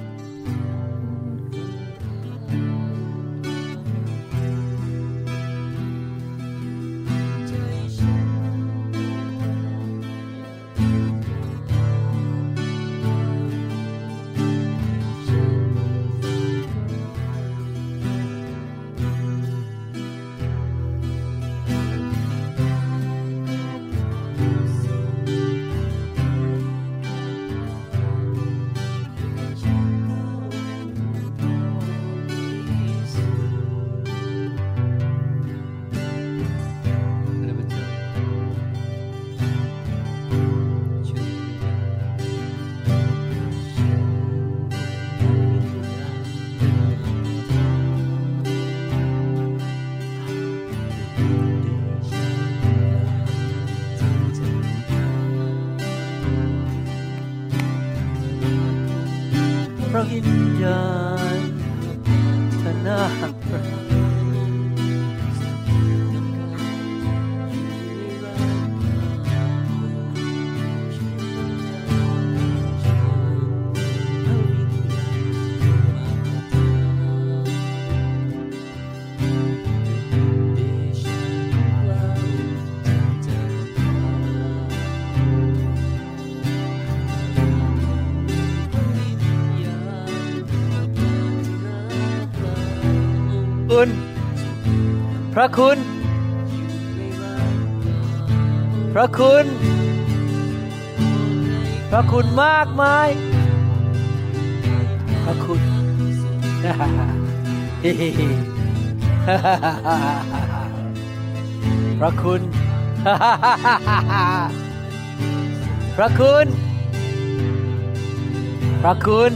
ระคุณ พระคุณ พระคุณมากมาย พระคุณพระคุณ พระคุณ พระคุณ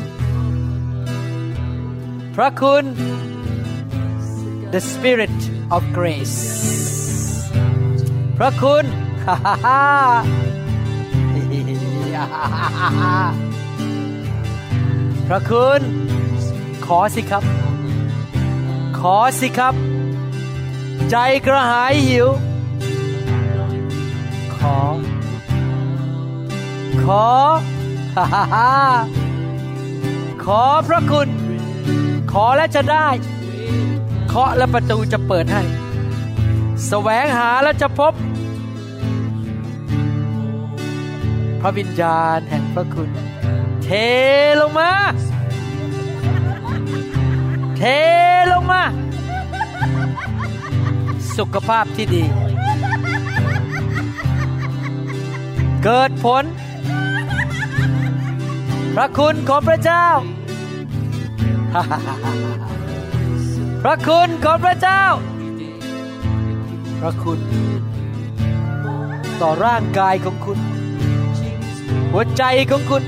พระคุณ the spirit of grace พระคุณ พระคุณ ขอสิครับ ขอสิครับ ใจกระหายหิว ขอ ขอ ขอพระคุณ ขอและจะได้ เคาะและประตูจะเปิดให้แสวงหาแล้วจะพบ พระวิญญาณแห่งพระคุณ เทลงมา เทลงมา สุขภาพที่ดี เกิดผล พระคุณของพระเจ้า พระคุณของพระเจ้า พระคุณ ต่อร่างกายของคุณ หัวใจของคุณ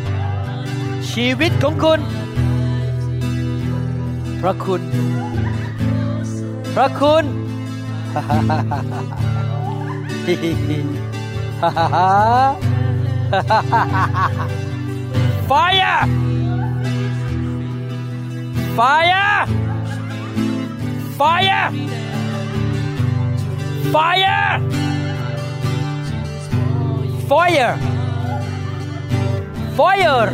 ชีวิตของคุณ พระคุณ พระคุณ Fire! Fire! Fire! Fire! Fire! Fire!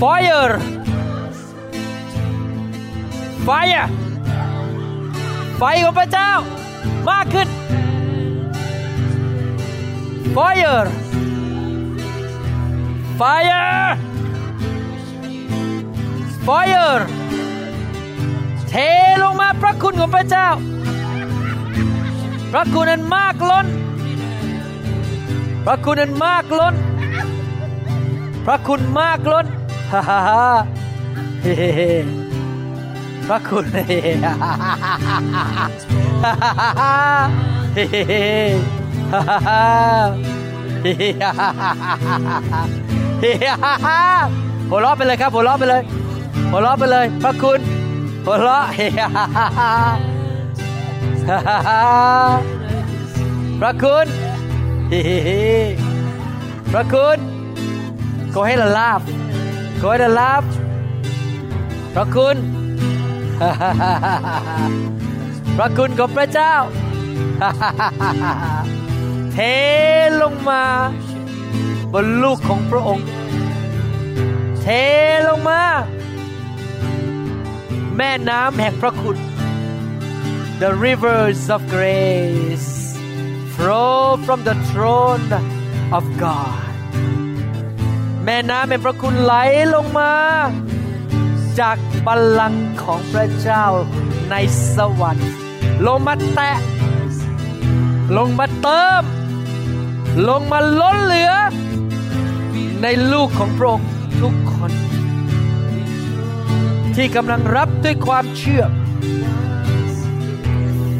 Fire! Fire! ไฟของพระเจ้ามากขึ้น Fire! Fire! Fire! เทลงมาพระคุณของพระเจ้า พระคุณนั้นมากล้น พระคุณนั้นมากล้น พระคุณมากล้นฮ่าฮ่าฮ่าเฮ้เฮ้พระคุณเฮ้ฮ่าฮ่าฮ่าฮ่าเฮ้เฮ้ฮ่าฮ่ฮ่าฮ่าฮ่าฮ่าเฮ้ฮ่าฮ่าหัวเราะไปเลยครับหัวเราะไปเลยหัวเราะไปเลย พระคุณ หัวเราะเฮ้ฮ่าฮ่าฮ่าฮ่าฮ่าพระคุณเฮ้เฮ้พระคุณ Go ahead and laugh Go ahead and laugh พระคุณ พระคุณของพระเจ้า เทลงมา บนลูกของพระองค์ เทลงมา แม่น้ำแห่งพระคุณ The rivers of grace flow from the throne of God แม่น้ำแห่งพระคุณไหลลงมา จากบัลลังก์ของพระเจ้าในสวรรค์ลงมาแตะ ลงมาเติม ลงมาล้นเหลือ ในลูกของพระองค์ทุกคน ที่กำลังรับด้วยความเชื่อ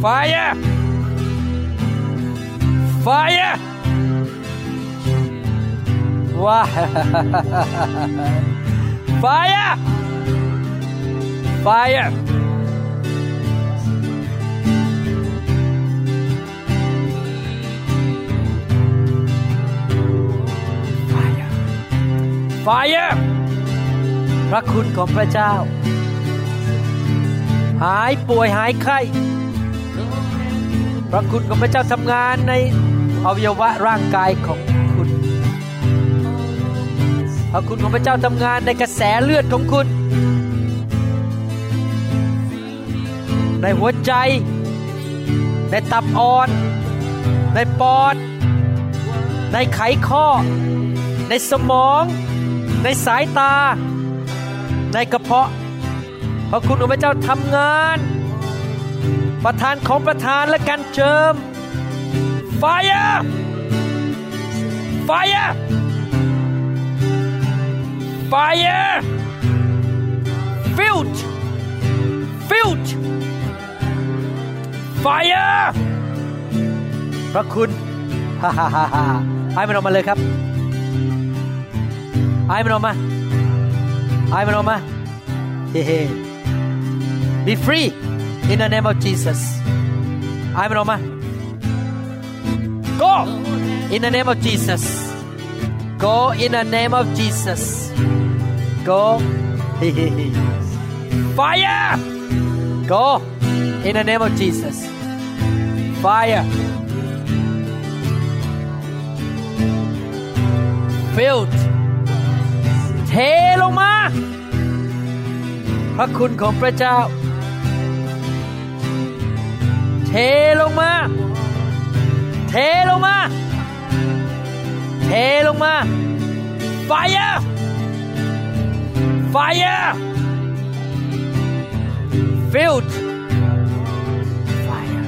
Fire Fire ว้า Fire Fire Fire Fire พระคุณของพระเจ้า หายป่วยหายไข้ พระคุณของพระเจ้าทำงานในอวัยวะร่างกายของคุณ พระคุณของพระเจ้าทำงานในกระแสเลือดของคุณ ในหัวใจ ในตับอ่อน ในปอด ในไขข้อ ในสมอง ในสายตา ในกระเพาะพระคุณของพระเจ้าทำงาน ประทานของประทานและการเจิม Fire Fire Fire Filled Filled Fire พระคุณฮ่าฮ่าฮ่าฮ่าให้มันออกมาเลยครับให้มันออกมาให้มันออกมา I'm Hey, hey. Be free in the name of Jesus. I'm Roma. Go in the name of Jesus. Go in the name of Jesus. Go. Fire! Go in the name of Jesus. Fire. Built ลงมา พระคุณของพระเจ้า เทลงมา เทลงมา เทลงมา Fire Fire Filled Fire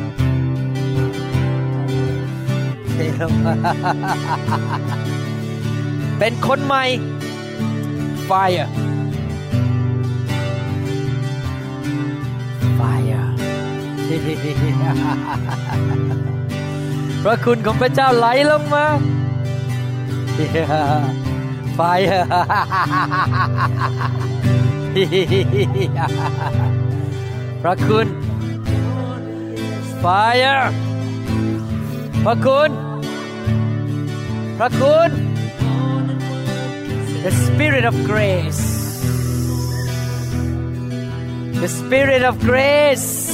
เทลงมา เป็นคนใหม่ Fire fire พระคุณของพระเจ้าไหลลงมา fire พระคุณ fire พระคุณ พระคุณ the spirit of grace. The spirit of grace.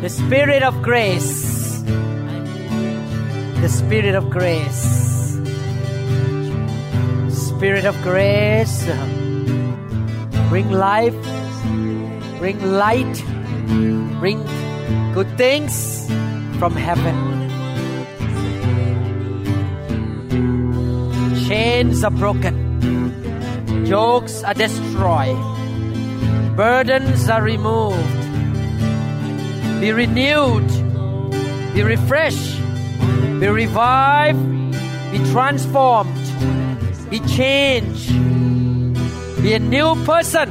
The spirit of grace. The spirit of grace. Spirit of grace. Bring life. Bring light. Bring good things from heaven chains are broken. Yokes are destroyed. Burdens are removed. Be renewed. Be refreshed. Be revived. Be transformed. Be changed. Be a new person.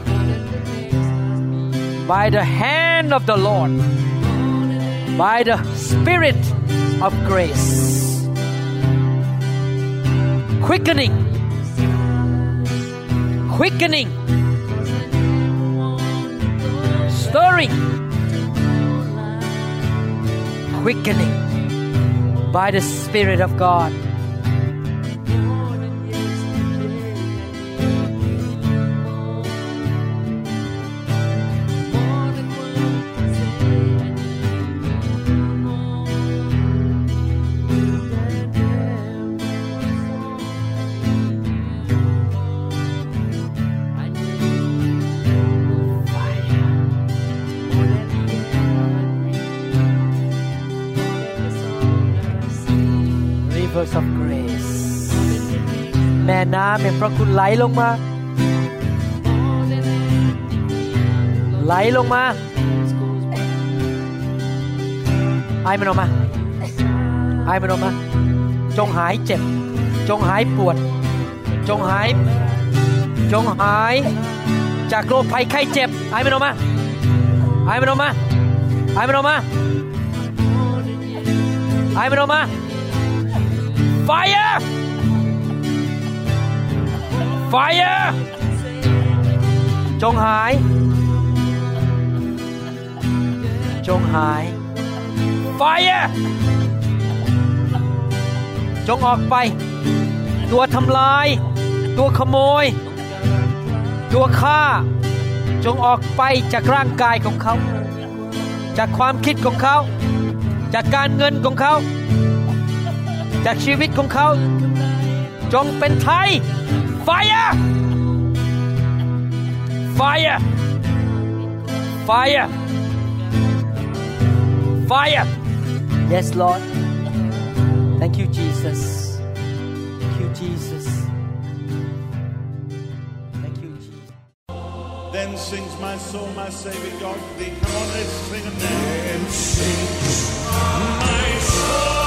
By the hand of the Lord. By the spirit of grace quickening. Quickening. Stirring. Quickening. By the spirit of God น้ำแห่งพระคุณไหลลงมา ไหลลงมาไอมันออกมาไอมันออกมา จงหายเจ็บ จงหายปวด จงหาย จงหาย จากโรคภัยไข้เจ็บไอมันออกมาไอมันออกมาไอมันออกมาไอมันออกมา Fire! Fire! จงหาย จงหาย Fire! จงออกไป ตัวทำลาย ตัวขโมย ตัวฆ่า จงออกไปจากร่างกายของเขา จากความคิดของเขา จากการเงินของเขา จากชีวิตของเขา จงเป็นไทย Fire! Fire! Fire! Fire! Yes Lord. Thank you Jesus. Thank you Jesus. Thank you Jesus. Then sings my soul, my Savior God to thee. Come on, let's sing it now. Then sings my soul,